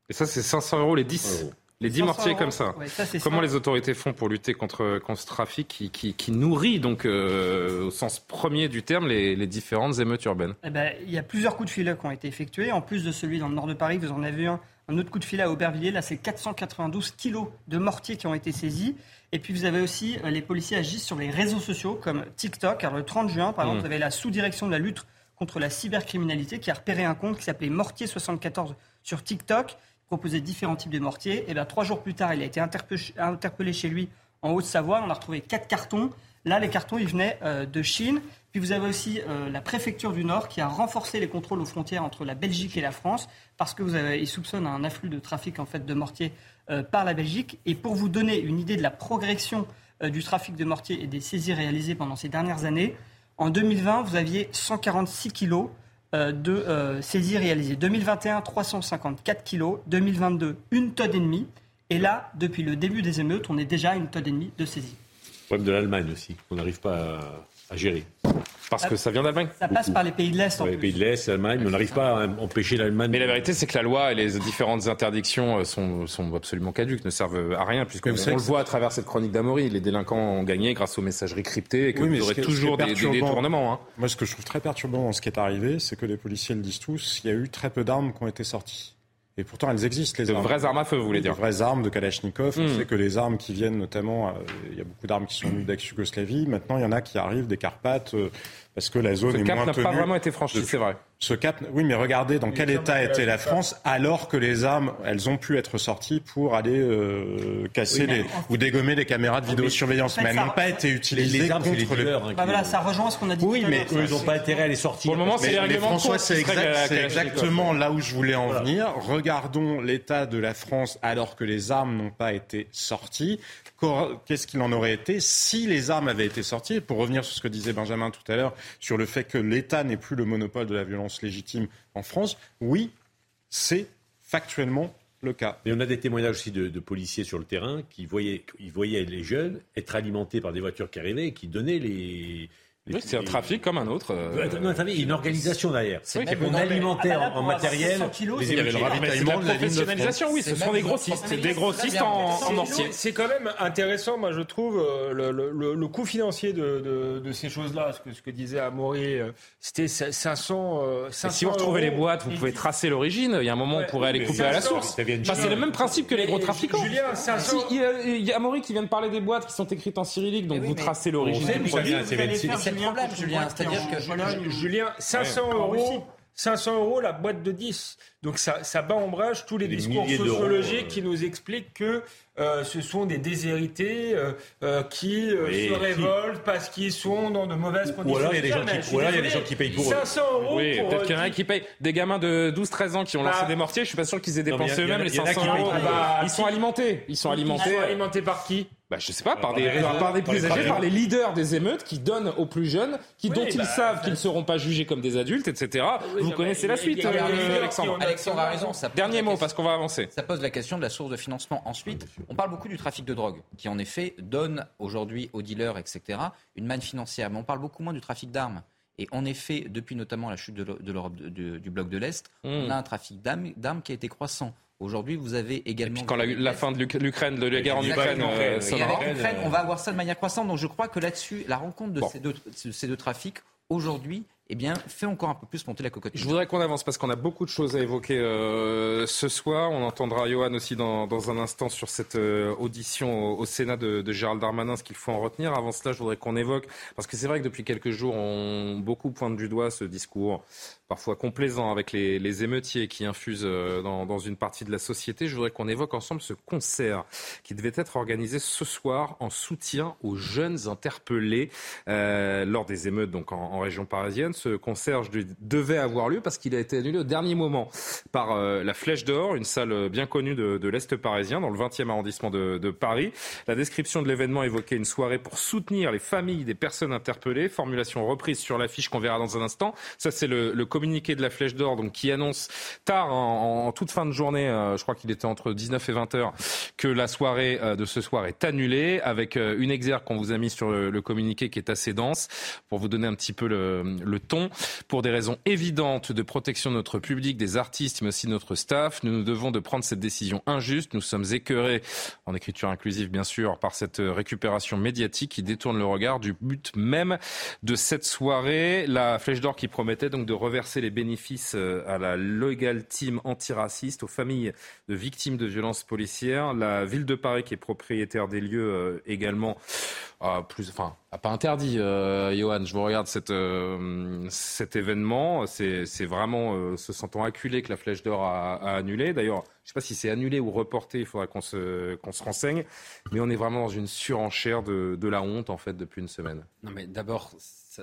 Et ça, c'est 500 euros les 10. Les 10 500 mortiers comme ça. ouais, ça, c'est Comment les autorités font pour lutter contre, contre ce trafic qui, qui, qui nourrit, donc, euh, au sens premier du terme, les, les différentes émeutes urbaines? Eh ben, il y a plusieurs coups de filet qui ont été effectués. En plus de celui dans le nord de Paris, vous en avez un, un autre coup de filet à Aubervilliers. Là, c'est 492 kilos de mortiers qui ont été saisis. Et puis, vous avez aussi, euh, les policiers agissent sur les réseaux sociaux comme TikTok. Alors, le 30 juin, par exemple, Mmh. vous avez la sous-direction de la lutte contre la cybercriminalité qui a repéré un compte qui s'appelait Mortier74 sur TikTok, proposait différents types de mortiers. Et bien, trois jours plus tard, il a été interpe- interpellé chez lui en Haute-Savoie. On a retrouvé quatre cartons. Là, les cartons, ils venaient euh, de Chine. Puis vous avez aussi euh, la préfecture du Nord qui a renforcé les contrôles aux frontières entre la Belgique et la France parce que vous avez, ils soupçonnent un afflux de trafic en fait de mortiers euh, par la Belgique. Et pour vous donner une idée de la progression du trafic de mortiers et des saisies réalisées pendant ces dernières années, en 2020, vous aviez 146 kilos de euh, saisies réalisées. 2021, 354 kilos. 2022, une tonne et demie. Et là, depuis le début des émeutes, on est déjà à une tonne et demie de saisies. problème de l'Allemagne aussi, qu'on n'arrive pas à gérer. Parce que ça vient d'Allemagne Ça passe par les pays de l'Est. les plus. pays de l'Est, l'Allemagne, on n'arrive pas à empêcher l'Allemagne. Mais la vérité, c'est que la loi et les différentes interdictions euh, sont, sont absolument caduques, ne servent à rien, savez on le voit à travers cette chronique d'Amaury. Les délinquants ont gagné grâce aux messageries cryptées et que Oui, mais vous aurez toujours des, des détournements. Hein. Moi, ce que je trouve très perturbant dans ce qui est arrivé, c'est que les policiers le disent tous, il y a eu très peu d'armes qui ont été sorties. Et pourtant, elles existent, les De armes. vraies armes à feu, vous voulez dire De vraies armes de Kalachnikov. On Hmm. sait que les armes qui viennent notamment, euh, il y a beaucoup d'armes qui sont venues d'ex-Yougoslavie. Maintenant, il y en a qui arrivent des Carpates, euh, parce que la zone Ce est cap moins n'a tenue. pas vraiment été franchi, c'est vrai. Ce cap, oui, mais regardez dans quel état était la France alors que les armes, elles ont pu être sorties pour aller euh, casser Oui, les, en- ou dégommer les caméras de vidéosurveillance. en fait, Mais elles ça- n'ont pas été utilisées les armes, c'est les contre dealers, hein. Bah voilà, ça rejoint ce qu'on a dit Oui, tout à mais. Eux, ils n'ont pas intérêt à les sortir. Pour le moment, c'est les règlements François, c'est exact- exactement là où je voulais en venir. Regardons l'état de la France alors que les armes n'ont pas été sorties. Qu'est-ce qu'il en aurait été si les armes avaient été sorties? Pour revenir sur ce que disait Benjamin tout à l'heure, sur le fait que l'État n'est plus le monopole de la violence légitime en France, oui, c'est factuellement le cas. Et on a des témoignages aussi de, policiers sur le terrain qui voyaient, ils voyaient les jeunes être alimentés par des voitures qui arrivaient et qui donnaient les. Oui, c'est un trafic comme un autre. euh, Ouais, Non, attendez, il y a une organisation derrière. C'est même qu'on alimentait Ah en, matériel 600 kilos, les Il y avait le ravitaillement de la professionnalisation, oui, ce sont des grossistes, des grossistes en, en mortier. C'est quand même intéressant, moi je trouve, euh, le, le- le- le coût financier de, de- de ces choses-là, ce que, ce que disait Amaury, euh, c'était 500, euh, Et 500 si vous retrouvez les boîtes, vous pouvez tracer l'origine. Il y a un moment, Ouais, on pourrait aller couper à la 500, source. c'est le même principe que les gros trafiquants. Julien, 500 Si, il y a- Amaury qui vient de parler des boîtes qui sont écrites en cyrillique, donc oui, vous tracez l'origine. Le Julien, problème, Julien, qui c'est-à-dire que- Pologne. Julien, 500 en Russie. euros. 500 euros la boîte de 10. Donc ça, ça bat en brèche tous les Des discours sociologiques euh. qui nous expliquent que euh, ce sont des déshérités euh, euh, qui euh, Oui, se révoltent parce qu'ils sont dans de mauvaises Ou conditions. alors, il y a des gens qui- ou y a des gens qui payent pour eux. 500 euros Oui, peut-être euh, qu'il y en a qui payent. Des gamins de 12-13 ans qui ont lancé Bah. des mortiers, je suis pas sûr qu'ils aient dépensé eux-mêmes les il y en a qui 500 payent euros. eux. Bah, Ils sont qui- alimentés. Ils sont Ils alimentés. sont alimentés par qui? Bah, je sais pas, par Par des, les par des par les plus âgés, trafiquants. par les leaders des émeutes qui donnent aux plus jeunes, qui, Oui, dont ils bah, savent qu'ils ne seront pas jugés comme des adultes, etc. Oui, Vous non, connaissez la suite, euh, Alexandre. Alexandre a raison. Ça pose Dernier mot, question- parce qu'on va avancer. Ça pose la question de la source de financement. Ensuite, on parle beaucoup du trafic de drogue, qui en effet donne aujourd'hui aux dealers, etc., une manne financière. Mais on parle beaucoup moins du trafic d'armes. Et en effet, depuis notamment la chute de l'Eu- de l'Europe, du bloc de l'Est, Mm. on a un trafic d'armes d'armes qui a été croissant. Aujourd'hui, vous avez également. Quand la, la fin de l'Uk- l'Ukraine, de la guerre en puis, Ukraine, euh, et Et avec l'Ukraine, on va avoir ça de manière croissante. Donc je crois que là-dessus, la rencontre de Bon. ces, deux, de ces deux trafics, aujourd'hui, eh bien, fait encore un peu plus monter la cocotte. Je voudrais qu'on avance parce qu'on a beaucoup de choses à évoquer euh, ce soir. On entendra Johan aussi dans, un instant sur cette euh, audition au, Sénat de, Gérald Darmanin, ce qu'il faut en retenir. Avant cela, je voudrais qu'on évoque, parce que c'est vrai que depuis quelques jours, on beaucoup pointe du doigt ce discours parfois complaisant avec les, émeutiers qui infusent euh, dans, une partie de la société. Je voudrais qu'on évoque ensemble ce concert qui devait être organisé ce soir en soutien aux jeunes interpellés lors des émeutes donc en région parisienne. Ce concert devait avoir lieu parce qu'il a été annulé au dernier moment par euh, la Flèche d'Or, une salle bien connue de, l'Est parisien, dans le 20e arrondissement de, Paris. La description de l'événement évoquait une soirée pour soutenir les familles des personnes interpellées. Formulation reprise sur l'affiche qu'on verra dans un instant. Ça, c'est le, communiqué de la Flèche d'Or, donc qui annonce tard, en, toute fin de journée, euh, je crois qu'il était entre 19 et 20 heures, que la soirée euh, de ce soir est annulée, avec une exergue qu'on vous a mis sur le, communiqué qui est assez dense, pour vous donner un petit peu le, le Pour des raisons évidentes de protection de notre public, des artistes, mais aussi de notre staff, nous nous devons de prendre cette décision injuste. Nous sommes écœurés, en écriture inclusive bien sûr, par cette récupération médiatique qui détourne le regard du but même de cette soirée. La Flèche d'Or qui promettait donc de reverser les bénéfices euh, à la Legal Team antiraciste, aux familles de victimes de violences policières. La ville de Paris qui est propriétaire des lieux euh, également pas interdit, euh, Johan. Je vous regarde cette, euh, cet événement. C'est vraiment euh, se sentant acculé que la Flèche d'Or a, a, annulé. D'ailleurs, je ne sais pas si c'est annulé ou reporté. Il faudra qu'on se, qu'on se renseigne. Mais on est vraiment dans une surenchère de, de la honte en fait depuis une semaine. Non, mais d'abord,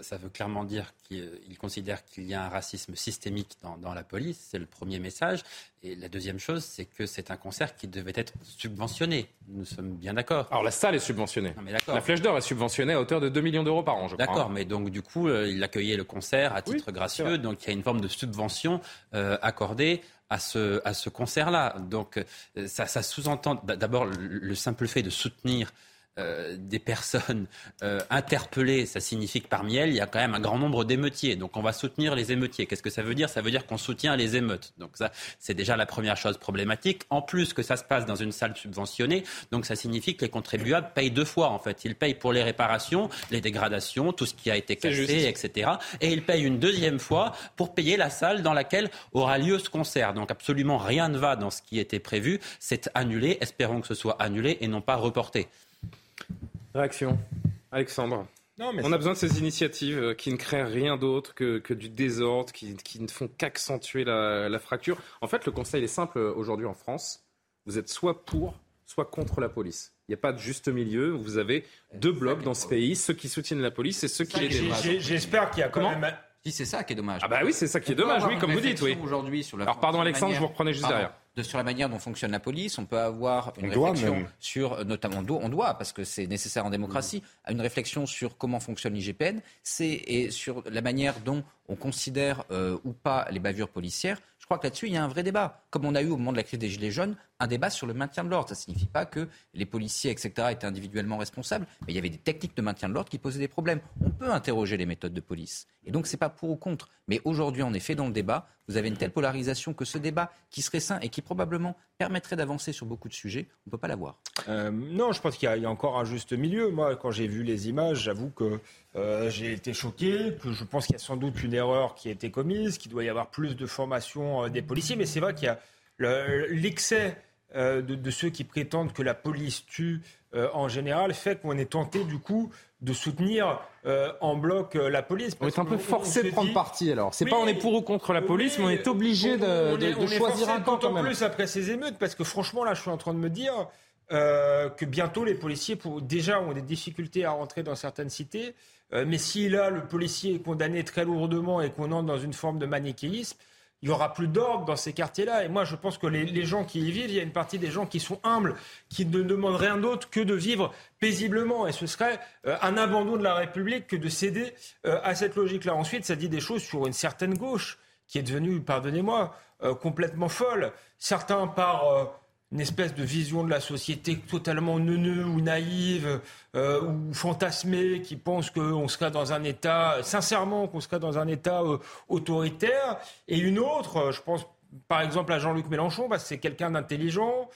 ça, veut clairement dire qu'il considère qu'il y a un racisme systémique dans, la police. C'est le premier message. Et la deuxième chose, c'est que c'est un concert qui devait être subventionné. Nous sommes bien d'accord. Alors la salle est subventionnée. la Flèche d'Or est subventionnée à hauteur de 2 millions d'euros par an, je crois. D'accord, mais donc du coup, euh, il accueillait le concert à titre gracieux. Donc il y a une forme de subvention euh, accordée à ce, à ce concert-là. Donc euh, ça, ça sous-entend d'abord le simple fait de soutenir euh, des personnes euh, interpellées, ça signifie que parmi elles, il y a quand même un grand nombre d'émeutiers. Donc on va soutenir les émeutiers. Qu'est-ce que ça veut dire? Ça veut dire qu'on soutient les émeutes. Donc ça, c'est déjà la première chose problématique. En plus que ça se passe dans une salle subventionnée, donc ça signifie que les contribuables payent deux fois en fait. Ils payent pour les réparations, les dégradations, tout ce qui a été cassé, etc. Et ils payent une deuxième fois pour payer la salle dans laquelle aura lieu ce concert. Donc absolument rien ne va dans ce qui était prévu. C'est annulé. Espérons que ce soit annulé et non pas reporté. Réaction. Alexandre. on a besoin de ces initiatives euh, qui ne créent rien d'autre que, du désordre, qui, ne font qu'accentuer la, fracture. En fait, le conseil est simple euh, aujourd'hui en France. Vous êtes soit pour, soit contre la police. Il n'y a pas de juste milieu. Vous avez deux blocs dans ce pays, ceux qui soutiennent la police et ceux qui les défendent. J'espère qu'il y a quand même... Si c'est ça qui est dommage. Ah bah oui, c'est ça qui est dommage, oui, comme vous dites, oui. Aujourd'hui sur la Alors pardon Alexandre, je vous reprenais juste derrière de, sur la manière dont fonctionne la police. On peut avoir une réflexion sur, euh, notamment, on doit, parce que c'est nécessaire en démocratie, une réflexion sur comment fonctionne l'IGPN et sur la manière dont on considère euh, ou pas les bavures policières. Je crois que là-dessus, il y a un vrai débat. Comme on a eu au moment de la crise des Gilets jaunes, un débat sur le maintien de l'ordre. Ça ne signifie pas que les policiers, etc., étaient individuellement responsables, mais il y avait des techniques de maintien de l'ordre qui posaient des problèmes. On peut interroger les méthodes de police. Et donc, ce n'est pas pour ou contre. Mais aujourd'hui, en effet, dans le débat, vous avez une telle polarisation que ce débat, qui serait sain et qui probablement permettrait d'avancer sur beaucoup de sujets, on ne peut pas l'avoir. Euh, non, je pense qu'il y, a encore un juste milieu. Moi, quand j'ai vu les images, j'avoue que euh, j'ai été choqué, que je pense qu'il y a sans doute une erreur qui a été commise, qu'il doit y avoir plus de formation euh, des policiers, mais c'est vrai qu'il y a l'excès euh, de, ceux qui prétendent que la police tue en général fait qu'on est tenté du coup de soutenir en bloc la police. On est un peu forcé de prendre parti alors. C'est pas on est pour ou contre la police, mais on est obligé de, choisir un camp quand même. plus après ces émeutes parce que franchement là je suis en train de me dire que bientôt les policiers pour, déjà ont des difficultés à rentrer dans certaines cités. Euh, mais si là, le policier est condamné très lourdement et qu'on entre dans une forme de manichéisme, il n'y aura plus d'ordre dans ces quartiers-là. Et moi, je pense que les, gens qui y vivent, il y a une partie des gens qui sont humbles, qui ne demandent rien d'autre que de vivre paisiblement. Et ce serait euh, un abandon de la République que de céder euh, à cette logique-là. Ensuite, ça dit des choses sur une certaine gauche qui est devenue, pardonnez-moi, complètement folle. Certains par une espèce de vision de la société totalement neuneux ou naïve euh, ou fantasmée qui pense qu'on serait dans un État, sincèrement, qu'on serait dans un État euh, autoritaire, et une autre, euh, je pense par exemple à Jean-Luc Mélenchon, parce que c'est quelqu'un d'intelligent,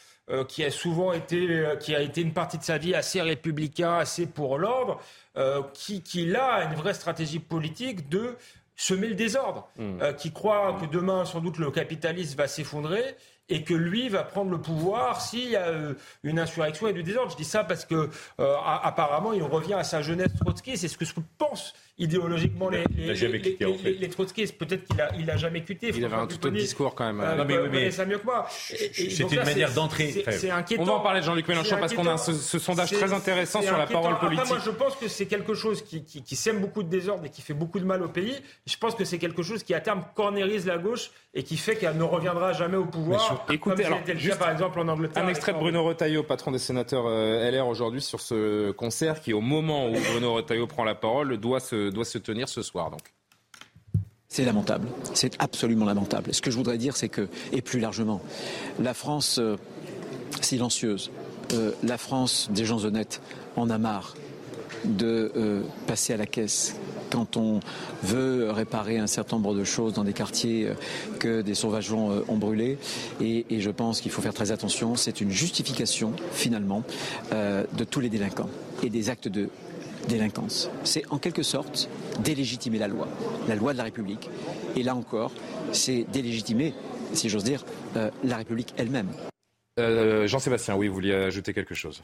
qui a souvent été, qui a été une partie de sa vie assez républicain, assez pour l'ordre, qui, qui là a une vraie stratégie politique de semer le désordre, mmh. qui croit que demain, sans doute, le capitalisme va s'effondrer et que lui va prendre le pouvoir s'il y a euh, une insurrection et du désordre. Je dis ça parce que euh, apparemment il revient à sa jeunesse trotskiste. C'est ce que je pense idéologiquement les, les, les, les, trotskistes. Peut-être qu'il a, il a jamais quitté. Il avait un tout autre discours quand même. Euh, non, mais, mais, ça mieux que moi. C'était une manière d'entrer. C'est inquiétant. On va en parler de Jean-Luc Mélenchon parce qu'on a ce, ce sondage très intéressant sur la parole politique. Après, moi, je pense que c'est quelque chose qui, qui, qui, sème beaucoup de désordre et qui fait beaucoup de mal au pays. Je pense que c'est quelque chose qui à terme cornérise la gauche et qui fait qu'elle ne reviendra jamais au pouvoir. Écoutez, comme alors, le cas, par exemple en Angleterre. Un extrait de Bruno Retailleau, patron des sénateurs euh, LR aujourd'hui sur ce concert qui, au moment où Bruno Retailleau prend la parole, doit se, doit se tenir ce soir. Donc. C'est lamentable, c'est absolument lamentable. Ce que je voudrais dire, c'est que, et plus largement, la France euh, silencieuse, euh, la France des gens honnêtes en a marre de euh, passer à la caisse quand on veut réparer un certain nombre de choses dans des quartiers euh, que des sauvageons euh, ont brûlés. Et, et, je pense qu'il faut faire très attention. C'est une justification, finalement, de tous les délinquants et des actes de délinquance. C'est en quelque sorte délégitimer la loi, la loi de la République. Et là encore, c'est délégitimer, si j'ose dire, la République elle-même. Jean-Sébastien, oui, vous vouliez ajouter quelque chose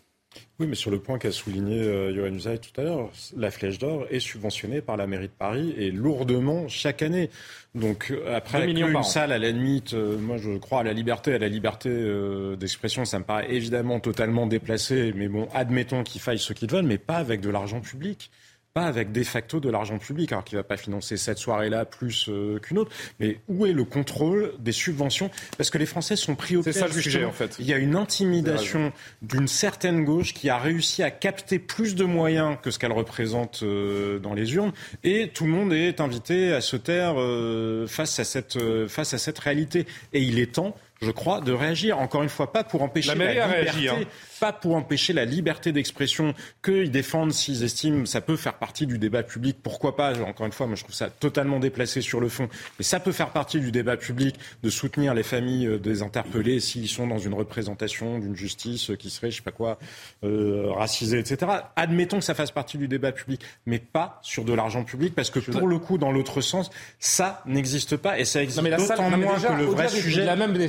oui, mais sur le point qu'a souligné euh, Johan Usaï tout à l'heure, la Flèche d'Or est subventionnée par la mairie de Paris et lourdement chaque année. Donc euh, après, une salle à la limite, euh, moi je crois à la liberté, à la liberté euh, d'expression, ça me paraît évidemment totalement déplacé, mais bon, admettons qu'il faille ce qu'ils veulent, mais pas avec de l'argent public pas avec de facto de l'argent public, alors qu'il ne va pas financer cette soirée-là plus euh, qu'une autre. Mais où est le contrôle des subventions? Parce que les Français sont pris au piège. C'est ça le sujet, en fait. Il y a une intimidation d'une certaine gauche qui a réussi à capter plus de moyens que ce qu'elle représente euh, dans les urnes, et tout le monde est invité à se taire euh, face à cette face à cette réalité. Et il est temps je crois, de réagir. Encore une fois, pas pour empêcher la, la liberté, hein. pas pour empêcher la liberté d'expression qu'ils défendent s'ils estiment ça peut faire partie du débat public. Pourquoi pas Encore une fois, moi je trouve ça totalement déplacé sur le fond, mais ça peut faire partie du débat public de soutenir les familles euh, des interpellés s'ils sont dans une représentation d'une justice qui serait, je sais pas quoi, euh, racisée, etc. Admettons que ça fasse partie du débat public, mais pas sur de l'argent public, parce que pour le coup, dans l'autre sens, ça n'existe pas et ça existe d'autant moins que le vrai sujet. La même des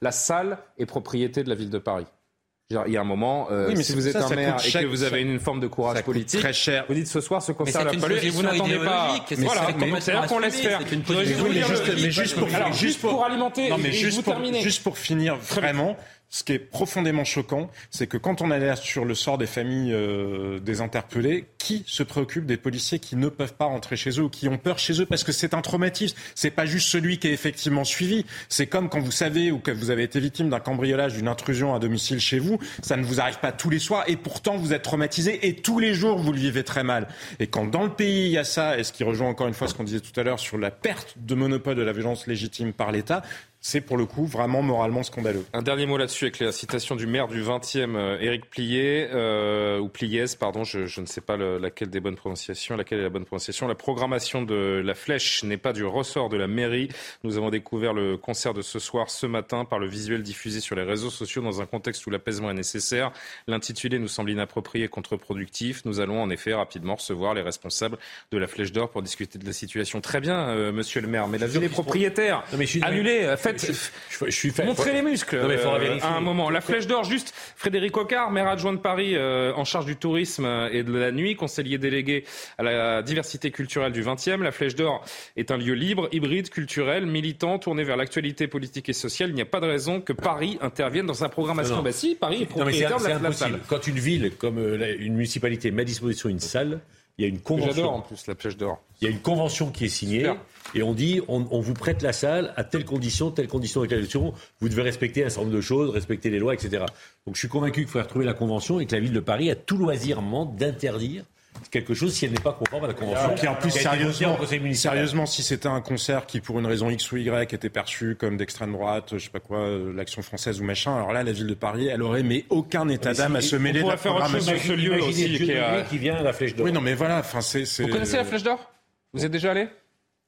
la salle est propriété de la ville de Paris. Il y a un moment, euh, si vous êtes un maire et que vous avez une forme de courage politique, très cher. vous dites ce soir ce concert la et vous n'attendez pas. Voilà, c'est-à-dire qu'on laisse faire. Mais juste pour, juste pour alimenter, non, mais juste pour, juste pour finir vraiment, ce qui est profondément choquant, c'est que quand on alerte sur le sort des familles euh, des interpellés, qui se préoccupe des policiers qui ne peuvent pas rentrer chez eux ou qui ont peur chez eux parce que c'est un traumatisme? C'est pas juste celui qui est effectivement suivi. C'est comme quand vous savez ou que vous avez été victime d'un cambriolage, d'une intrusion à domicile chez vous. Ça ne vous arrive pas tous les soirs et pourtant vous êtes traumatisé et tous les jours vous le vivez très mal. Et quand dans le pays il y a ça, et ce qui rejoint encore une fois ce qu'on disait tout à l'heure sur la perte de monopole de la violence légitime par l'État, c'est pour le coup vraiment moralement scandaleux. Un dernier mot là-dessus avec la citation du maire du 20e, euh, Éric Plié, euh, ou Pliez, pardon, je, je, ne sais pas le, laquelle des bonnes prononciations, laquelle est la bonne prononciation. La programmation de la flèche n'est pas du ressort de la mairie. Nous avons découvert le concert de ce soir, ce matin, par le visuel diffusé sur les réseaux sociaux dans un contexte où l'apaisement est nécessaire. L'intitulé nous semble inapproprié et contre-productif. Nous allons en effet rapidement recevoir les responsables de la Flèche d'Or pour discuter de la situation. Très bien, euh, monsieur le maire, mais la ville est propriétaire. Annulée, faites je, suis fait. Montrer les muscles. Non, mais euh, à un moment. La flèche d'or, juste Frédéric Ocard, maire adjoint de Paris euh, en charge du tourisme et de la nuit, conseiller délégué à la diversité culturelle du 20e. La flèche d'or est un lieu libre, hybride, culturel, militant, tourné vers l'actualité politique et sociale. Il n'y a pas de raison que Paris intervienne dans sa programmation. Bah si, Paris est propriétaire de la, salle. Quand une ville comme euh, une municipalité met à disposition une salle, il y a une convention. J'adore en plus la flèche d'or. Il y a une convention qui est signée et on dit on, on, vous prête la salle à telle condition, telle condition, telle condition. Vous devez respecter un certain nombre de choses, respecter les lois, etc. Donc je suis convaincu qu'il faut retrouver la convention et que la ville de Paris a tout loisirement d'interdire quelque chose si elle n'est pas conforme à la convention. Et puis en plus, sérieusement, sérieusement, si c'était un concert qui, pour une raison X ou Y, était perçu comme d'extrême droite, je sais pas quoi, euh, l'action française ou machin, alors là, la ville de Paris, elle aurait mais aucun état d'âme à se mêler de la faire programmation. ce lieu aussi, qui, vient à la Flèche d'Or. Oui, non, mais voilà, enfin, c'est. Vous connaissez la Flèche d'Or? Vous êtes déjà allé?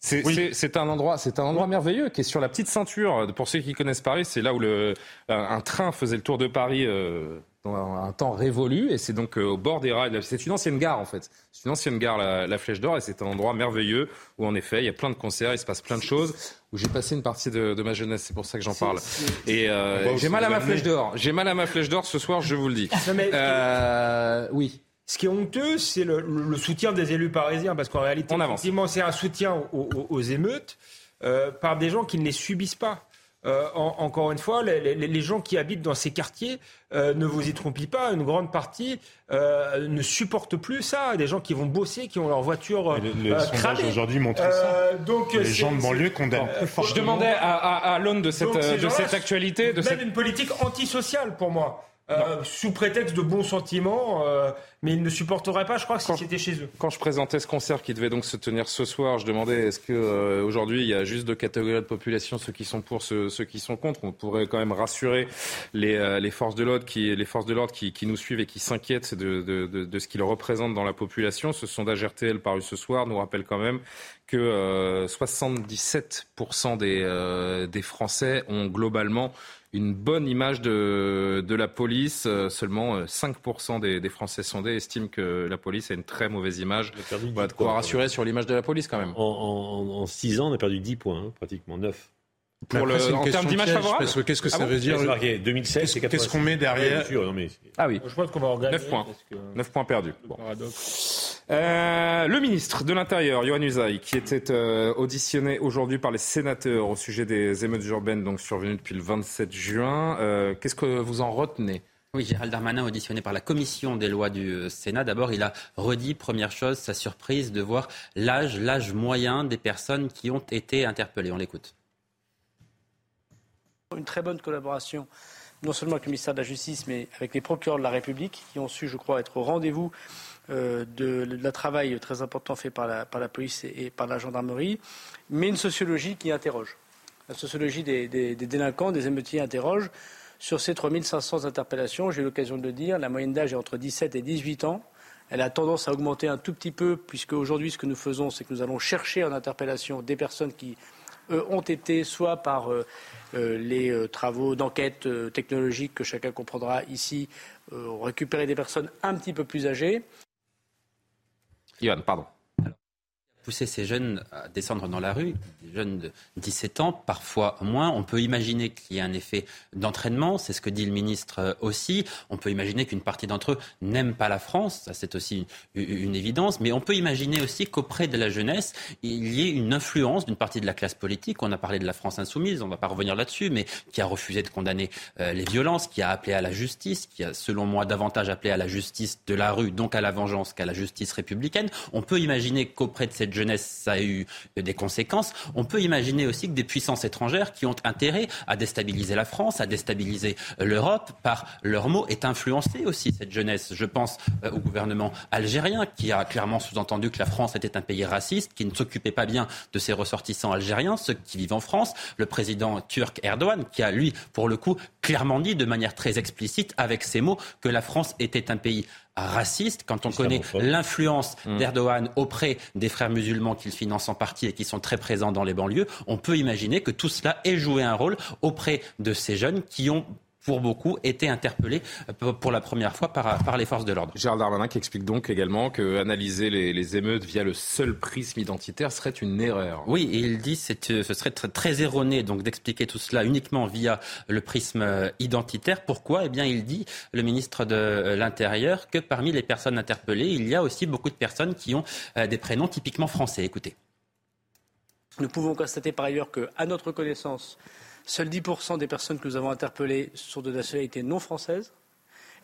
C'est un endroit, c'est un endroit merveilleux qui est sur la petite ceinture. Pour ceux qui connaissent Paris, c'est là où le, un train faisait le tour de Paris. Euh, dans un temps révolu et c'est donc au bord des rails. C'est une ancienne gare en fait. C'est une ancienne gare, la, Flèche d'Or, et c'est un endroit merveilleux où en effet il y a plein de concerts, il se passe plein de choses. Où j'ai passé une partie de, ma jeunesse, c'est pour ça que j'en parle. Et j'ai mal à ma Flèche d'Or. J'ai mal à ma Flèche d'Or ce soir, je vous le dis. oui. Ce qui est honteux, c'est le, soutien des élus parisiens, parce qu'en réalité, c'est un soutien aux, émeutes euh, par des gens qui ne les subissent pas. Euh, encore une fois, les, gens qui habitent dans ces quartiers, euh, ne vous y trompez pas, une grande partie ne supporte plus ça. Des gens qui vont bosser, qui ont leur voiture le, aujourd'hui montre ça. donc les gens de banlieue condamnent Je demandais à, l'aune de cette, de cette actualité... De cette... une politique antisociale pour moi. Euh, sous prétexte de bons sentiments, euh, mais ils ne supporteraient pas, je crois, si c'était chez eux. Quand je présentais ce concert qui devait donc se tenir ce soir, je demandais est-ce que euh, aujourd'hui il y a juste deux catégories de population, ceux qui sont pour, ceux, qui sont contre? On pourrait quand même rassurer les, les forces de l'ordre qui, les forces de l'ordre qui, qui, nous suivent et qui s'inquiètent de, de, de, de, ce qu'ils représentent dans la population. Ce sondage RTL paru ce soir nous rappelle quand même que 77% des, des Français ont globalement une bonne image de, de la police. Euh, seulement 5% euh, des, des, Français sondés estiment que la police a une très mauvaise image. On va de quoi rassurer sur l'image de la police quand même. En, en, 6 ans, on a perdu 10 points, hein, pratiquement 9. Pour le, en termes d'image favorable Qu'est-ce que ça ah veut dire marqué 2016, Qu'est-ce qu'on met derrière Ah oui. Je pense qu'on va en 9 points. 9 points perdus. Bon. Euh, le ministre de l'Intérieur, Yohann Usaï, qui était euh, auditionné aujourd'hui par les sénateurs au sujet des émeutes urbaines donc survenues depuis le 27 juin. Euh, qu'est-ce que vous en retenez? Oui, Gérald Darmanin, auditionné par la commission des lois du Sénat, d'abord, il a redit, première chose, sa surprise de voir l'âge, l'âge moyen des personnes qui ont été interpellées. On l'écoute. Une très bonne collaboration, non seulement avec le ministère de la Justice, mais avec les procureurs de la République, qui ont su, je crois, être au rendez-vous euh, de, la travail très important fait par la, police et, par la gendarmerie, mais une sociologie qui interroge. La sociologie des, délinquants, des émeutiers interroge. Sur ces 3500 interpellations, j'ai eu l'occasion de le dire, la moyenne d'âge est entre 17 et 18 ans. Elle a tendance à augmenter un tout petit peu, puisque aujourd'hui, ce que nous faisons, c'est que nous allons chercher en interpellation des personnes qui ont été soit par euh, euh, les travaux d'enquête technologique que chacun comprendra ici, récupérer des personnes un petit peu plus âgées, Yohan, pardon pousser ces jeunes à descendre dans la rue, des jeunes de 17 ans, parfois moins. On peut imaginer qu'il y ait un effet d'entraînement, c'est ce que dit le ministre euh, aussi. On peut imaginer qu'une partie d'entre eux n'aiment pas la France, ça c'est aussi une, évidence. Mais on peut imaginer aussi qu'auprès de la jeunesse, il y ait une influence d'une partie de la classe politique. On a parlé de la France insoumise, on ne va pas revenir là-dessus, mais qui a refusé de condamner euh, les violences, qui a appelé à la justice, qui a, selon moi, davantage appelé à la justice de la rue, donc à la vengeance qu'à la justice républicaine. On peut imaginer qu'auprès de cette jeunesse, a eu des conséquences. On peut imaginer aussi que des puissances étrangères qui ont intérêt à déstabiliser la France, à déstabiliser l'Europe, par leurs mots, est influencée aussi cette jeunesse. Je pense euh, au gouvernement algérien qui a clairement sous-entendu que la France était un pays raciste, qui ne s'occupait pas bien de ses ressortissants algériens, ceux qui vivent en France. Le président turc Erdogan qui a, lui, pour le coup, clairement dit de manière très explicite, avec ses mots, que la France était un pays raciste, quand on connaît l'influence mmh. d'Erdogan auprès des frères musulmans qu'il finance en partie et qui sont très présents dans les banlieues, on peut imaginer que tout cela ait joué un rôle auprès de ces jeunes qui ont pour beaucoup, été interpellés euh, pour la première fois par, par les forces de l'ordre. Gérald Darmanin qui explique donc également que analyser les, les, émeutes via le seul prisme identitaire serait une erreur. Oui, et il dit que ce serait très, très erroné donc d'expliquer tout cela uniquement via le prisme euh, identitaire. Pourquoi? Eh bien, il dit, le ministre de euh, l'Intérieur, que parmi les personnes interpellées, il y a aussi beaucoup de personnes qui ont des prénoms typiquement français. Écoutez. Nous pouvons constater par ailleurs qu'à notre connaissance, Seuls 10% des personnes que nous avons interpellées sont de nationalité non française.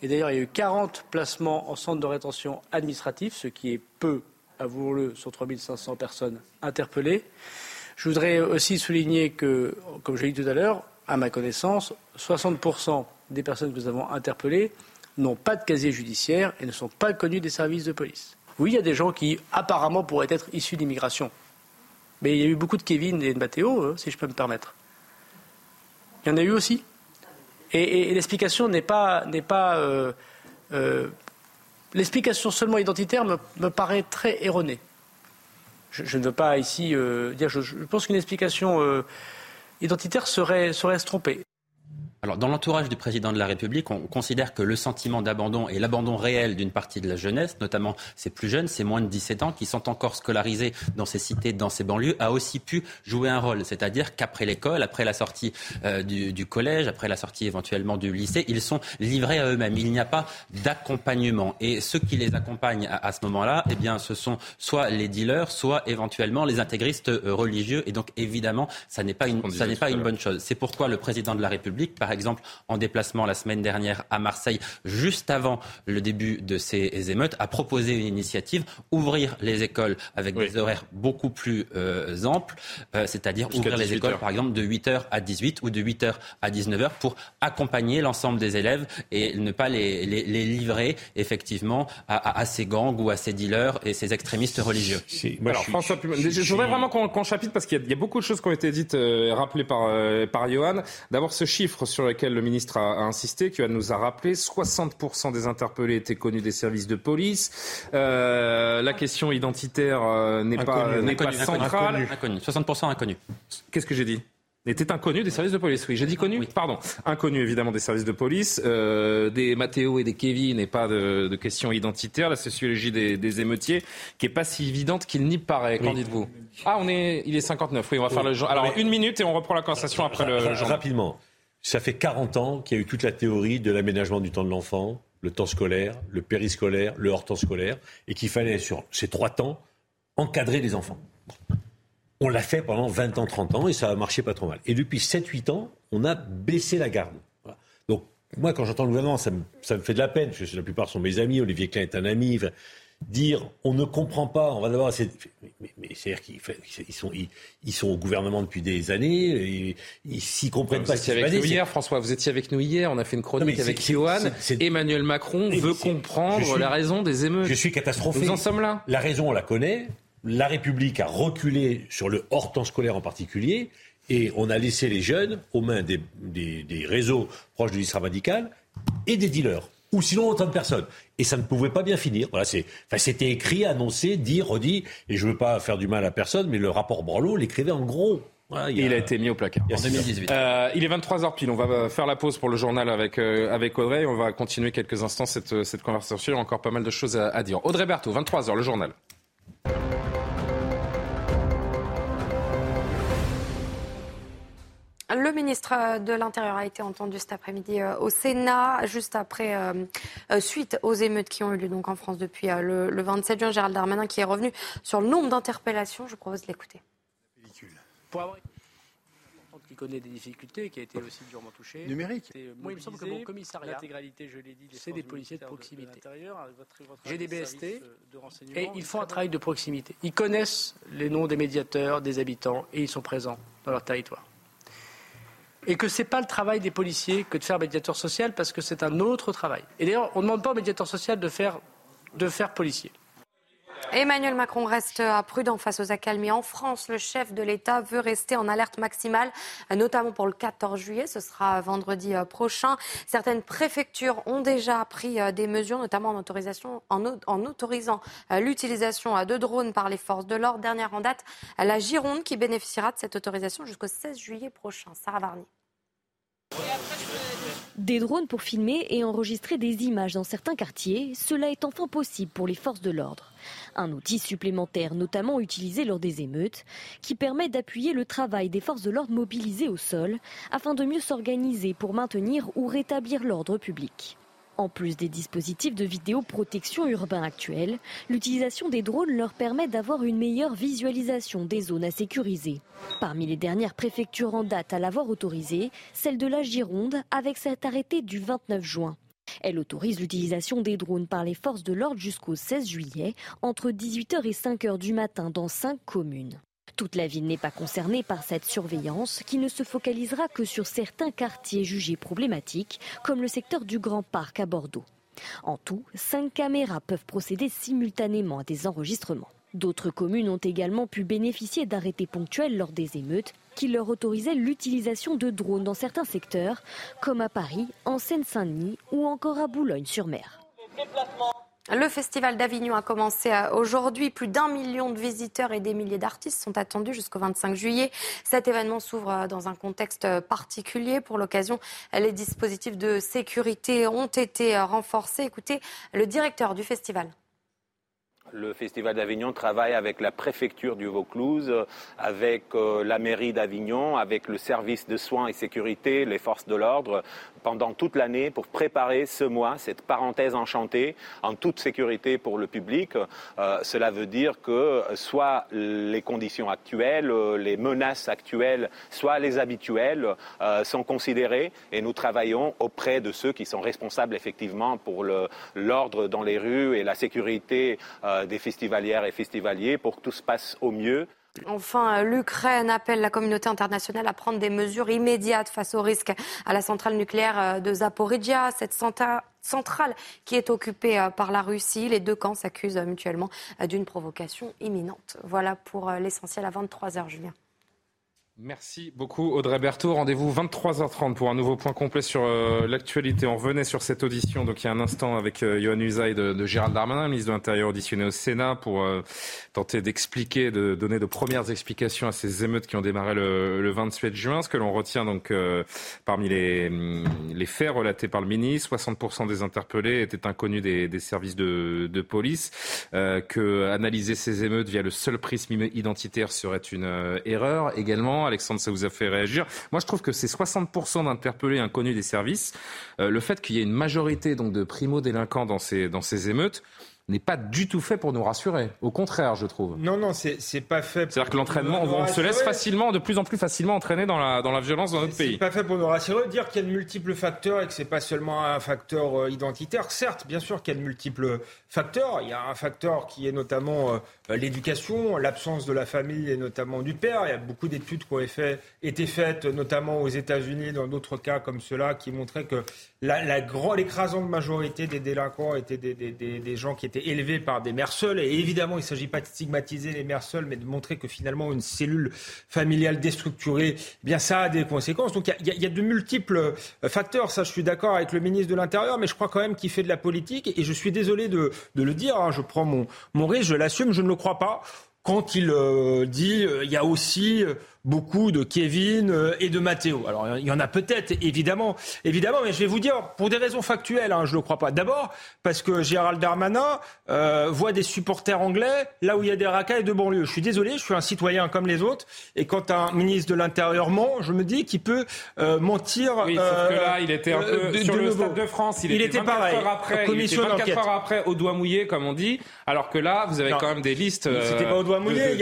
Et d'ailleurs, il y a eu 40 placements en centre de rétention administratif, ce qui est peu, avouons-le, sur 3500 personnes interpellées. Je voudrais aussi souligner que, comme je l'ai dit tout à l'heure, à ma connaissance, 60% des personnes que nous avons interpellées n'ont pas de casier judiciaire et ne sont pas connues des services de police. Oui, il y a des gens qui apparemment pourraient être issus d'immigration. Mais il y a eu beaucoup de Kevin et de Matteo, hein, si je peux me permettre. Il y en a eu aussi. Et, l'explication n'est pas. N'est pas euh, euh, l'explication seulement identitaire me, paraît très erronée. Je, ne veux pas ici euh, dire. Je, pense qu'une explication identitaire serait, serait se tromper. Alors, dans l'entourage du président de la République, on considère que le sentiment d'abandon et l'abandon réel d'une partie de la jeunesse, notamment ces plus jeunes, ces moins de 17 ans, qui sont encore scolarisés dans ces cités, dans ces banlieues, a aussi pu jouer un rôle. C'est-à-dire qu'après l'école, après la sortie euh, du, collège, après la sortie éventuellement du lycée, ils sont livrés à eux-mêmes. Il n'y a pas d'accompagnement. Et ceux qui les accompagnent à, ce moment-là, eh bien, ce sont soit les dealers, soit éventuellement les intégristes euh, religieux. Et donc, évidemment, ça n'est pas une, ça n'est pas une bonne chose. C'est pourquoi le président de la République, par par exemple en déplacement la semaine dernière à Marseille, juste avant le début de ces émeutes, a proposé une initiative, ouvrir les écoles avec des horaires beaucoup plus euh, amples, euh, c'est-à-dire ouvrir les écoles par exemple de 8h à 18 ou de 8h à 19h pour accompagner l'ensemble des élèves et ne pas les, livrer effectivement à, ces gangs ou à ces dealers et ces extrémistes religieux. Alors, François je, voudrais vraiment qu'on chapitre parce qu'il y, a beaucoup de choses qui ont été dites et euh, rappelées par, par Johan. D'abord ce chiffre sur sur lequel le ministre a, insisté, qui nous a rappelé, 60% des interpellés étaient connus des services de police. Euh, la question identitaire euh, n'est pas, n'est pas centrale. Inconnu. 60% inconnus. Qu'est-ce que j'ai dit? Était inconnu des services de police. Oui, j'ai dit connu? Pardon, inconnu évidemment des services de police, euh, des Mathéo et des Kevin n'est pas de, de questions identitaires. La sociologie des, des, émeutiers, qui est pas si évidente qu'il n'y paraît. Qu'en dites-vous? Ah, on est, il est 59. Oui, on va faire le. Alors une minute et on reprend la conversation après le. Rapidement. Ça fait 40 ans qu'il y a eu toute la théorie de l'aménagement du temps de l'enfant, le temps scolaire, le périscolaire, le hors-temps scolaire, et qu'il fallait, sur ces trois temps, encadrer les enfants. On l'a fait pendant 20 ans, 30 ans, et ça a marché pas trop mal. Et depuis 7-8 ans, on a baissé la garde. Donc, moi, quand j'entends le gouvernement, ça me, ça me, fait de la peine, parce que la plupart sont mes amis, Olivier Klein est un ami dire on ne comprend pas, on va d'abord Mais, mais, c'est-à-dire qu'ils sont, ils, sont au gouvernement depuis des années, et, s'ils comprennent pas ce qui avec nous hier, François, vous étiez avec nous hier, on a fait une chronique avec Johan. Emmanuel Macron veut comprendre la raison des émeutes. Je suis catastrophé. Nous en sommes là. La raison, on la connaît. La République a reculé sur le hors-temps scolaire en particulier, et on a laissé les jeunes aux mains des, des, des réseaux proches de l'islam radical et des dealers ou sinon autant de personnes. Et ça ne pouvait pas bien finir. Voilà, c'est, enfin, c'était écrit, annoncé, dit, redit. Et je ne veux pas faire du mal à personne, mais le rapport Borloo l'écrivait en gros. Voilà, il, a... été mis au placard. En 2018. Euh, il est 23h pile. On va faire la pause pour le journal avec, euh, avec Audrey. On va continuer quelques instants cette, cette conversation. Il y a encore pas mal de choses à, à dire. Audrey Berthaud, 23h, le journal. Le ministre de l'Intérieur a été entendu cet après-midi euh, au Sénat, juste après, euh, euh, suite aux émeutes qui ont eu lieu donc en France depuis le, 27 juin. Gérald Darmanin qui est revenu sur le nombre d'interpellations. Je vous propose de l'écouter. Pour avoir qui connaît des difficultés, qui a été aussi durement touché. Numérique. Moi, il me semble que mon commissariat, l'intégralité, je l'ai dit, c'est des policiers de proximité. J'ai des BST et ils font un travail de proximité. Ils connaissent les noms des médiateurs, des habitants et ils sont présents dans leur territoire et que ce n'est pas le travail des policiers que de faire médiateur social parce que c'est un autre travail. Et d'ailleurs, on ne demande pas au médiateur social de faire, de faire policier. Emmanuel Macron reste prudent face aux accalmies. En France, le chef de l'État veut rester en alerte maximale, notamment pour le 14 juillet. Ce sera vendredi euh, prochain. Certaines préfectures ont déjà pris euh, des mesures, notamment en, autorisant euh, l'utilisation de drones par les forces de l'ordre. Dernière en date, la Gironde qui bénéficiera de cette autorisation jusqu'au 16 juillet prochain. Sarah Varny. Des drones pour filmer et enregistrer des images dans certains quartiers, cela est enfin possible pour les forces de l'ordre. Un outil supplémentaire notamment utilisé lors des émeutes qui permet d'appuyer le travail des forces de l'ordre mobilisées au sol afin de mieux s'organiser pour maintenir ou rétablir l'ordre public. En plus des dispositifs de vidéoprotection urbain actuels, l'utilisation des drones leur permet d'avoir une meilleure visualisation des zones à sécuriser. Parmi les dernières préfectures en date à l'avoir autorisée, celle de la Gironde avec cet arrêté du 29 juin. Elle autorise l'utilisation des drones par les forces de l'ordre jusqu'au 16 juillet, entre 18h et 5h du matin dans cinq communes. Toute la ville n'est pas concernée par cette surveillance qui ne se focalisera que sur certains quartiers jugés problématiques, comme le secteur du Grand Parc à Bordeaux. En tout, cinq caméras peuvent procéder simultanément à des enregistrements. D'autres communes ont également pu bénéficier d'arrêtés ponctuels lors des émeutes qui leur autorisaient l'utilisation de drones dans certains secteurs, comme à Paris, en Seine-Saint-Denis ou encore à Boulogne-sur-Mer. Le Festival d'Avignon a commencé euh, aujourd'hui. Plus d'un million de visiteurs et des milliers d'artistes sont attendus jusqu'au 25 juillet. Cet événement s'ouvre euh, dans un contexte euh, particulier. Pour l'occasion, les dispositifs de sécurité ont été renforcés. Écoutez le directeur du festival. Le Festival d'Avignon travaille avec la préfecture du Vaucluse, avec la mairie d'Avignon, avec le service de soins et sécurité, les forces de l'ordre, pendant toute l'année pour préparer ce mois, cette parenthèse enchantée, en toute sécurité pour le public. Euh, cela veut dire que soit les conditions actuelles, les menaces actuelles, soit les habituelles euh, sont considérées et nous travaillons auprès de ceux qui sont responsables effectivement pour l'ordre dans les rues et la sécurité euh, des festivalières et festivaliers pour que tout se passe au mieux. Enfin, l'Ukraine appelle la communauté internationale à prendre des mesures immédiates face au risque à la centrale nucléaire euh, de Zaporizhia. Cette centrale qui est occupée euh, par la Russie. Les deux camps s'accusent mutuellement euh, d'une provocation imminente. Voilà pour l'essentiel à 23h, Julien. Merci beaucoup Audrey Berthaud. Rendez-vous 23h30 pour un nouveau point complet sur euh, l'actualité. On revenait sur cette audition donc il y a un instant avec euh, Johan Usaï de, Gérald Darmanin, ministre de l'Intérieur auditionné au Sénat pour euh, tenter d'expliquer, de donner de premières explications à ces émeutes qui ont démarré le, le 28 juin. Ce que l'on retient donc parmi les, mm, les, faits relatés par le ministre, 60% des interpellés étaient inconnus des, des services de, de police, que analyser ces émeutes via le seul prisme identitaire serait une erreur également Alexandre, ça vous a fait réagir. Moi, je trouve que c'est 60% d'interpellés inconnus des services. Euh, le fait qu'il y ait une majorité donc de primo-délinquants dans ces, dans ces émeutes, n'est pas du tout fait pour nous rassurer. Au contraire, je trouve. Non, non, c'est pas fait. C'est-à-dire que l'entraînement, on, se laisse facilement, de plus en plus facilement entraîner dans la, dans la violence dans notre pays. C'est pas fait pour nous rassurer. Dire qu'il y a de multiples facteurs et que c'est pas seulement un facteur euh, identitaire. Certes, bien sûr qu'il y a de multiples facteurs. Il y a un facteur qui est notamment euh, l'éducation, l'absence de la famille et notamment du père. Il y a beaucoup d'études qui ont été faites, notamment aux États-Unis, dans d'autres cas comme cela, qui montraient que la, majorité des délinquants étaient des, gens qui étaient élevé par des mères seules. Et évidemment, il ne s'agit pas de stigmatiser les mères seules, mais de montrer que finalement, une cellule familiale déstructurée, eh bien ça a des conséquences. Donc il y, a, de multiples euh, facteurs. Ça, je suis d'accord avec le ministre de l'Intérieur, mais je crois quand même qu'il fait de la politique. Et je suis désolé de, le dire. Hein. je prends mon, mon risque, je l'assume, je ne le crois pas. Quand il euh, dit euh, il y a aussi beaucoup de Kevin euh, et de Matteo. Alors il y en a peut-être, évidemment, évidemment, mais je vais vous dire pour des raisons factuelles, hein, je ne le crois pas. D'abord parce que Gérald Darmanin euh, voit des supporters anglais là où il y a des racailles de banlieue. Je suis désolé, je suis un citoyen comme les autres, et quand un ministre de l'Intérieur ment, je me dis qu'il peut euh, mentir. Oui, sauf que là, il était un peu sur le Stade de France. Il, était, pareil. Heures après, il était 24 heures après au doigt mouillé, comme on dit, alors que là, vous avez quand même des listes. C'était pas au doigt mouillé.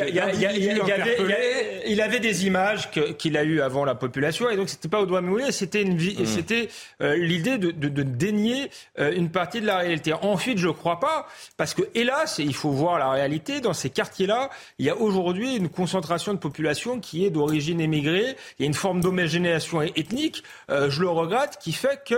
Il avait des des images qu'il a eues avant la population. Et donc, c'était pas au doigt mouillé, c'était une vie, mmh. c'était euh, l'idée de, de, de, dénier euh, une partie de la réalité. Ensuite, je crois pas, parce que hélas, il faut voir la réalité, dans ces quartiers-là, il y a aujourd'hui une concentration de population qui est d'origine émigrée. Il y a une forme d'homogénéation ethnique, euh, je le regrette, qui fait que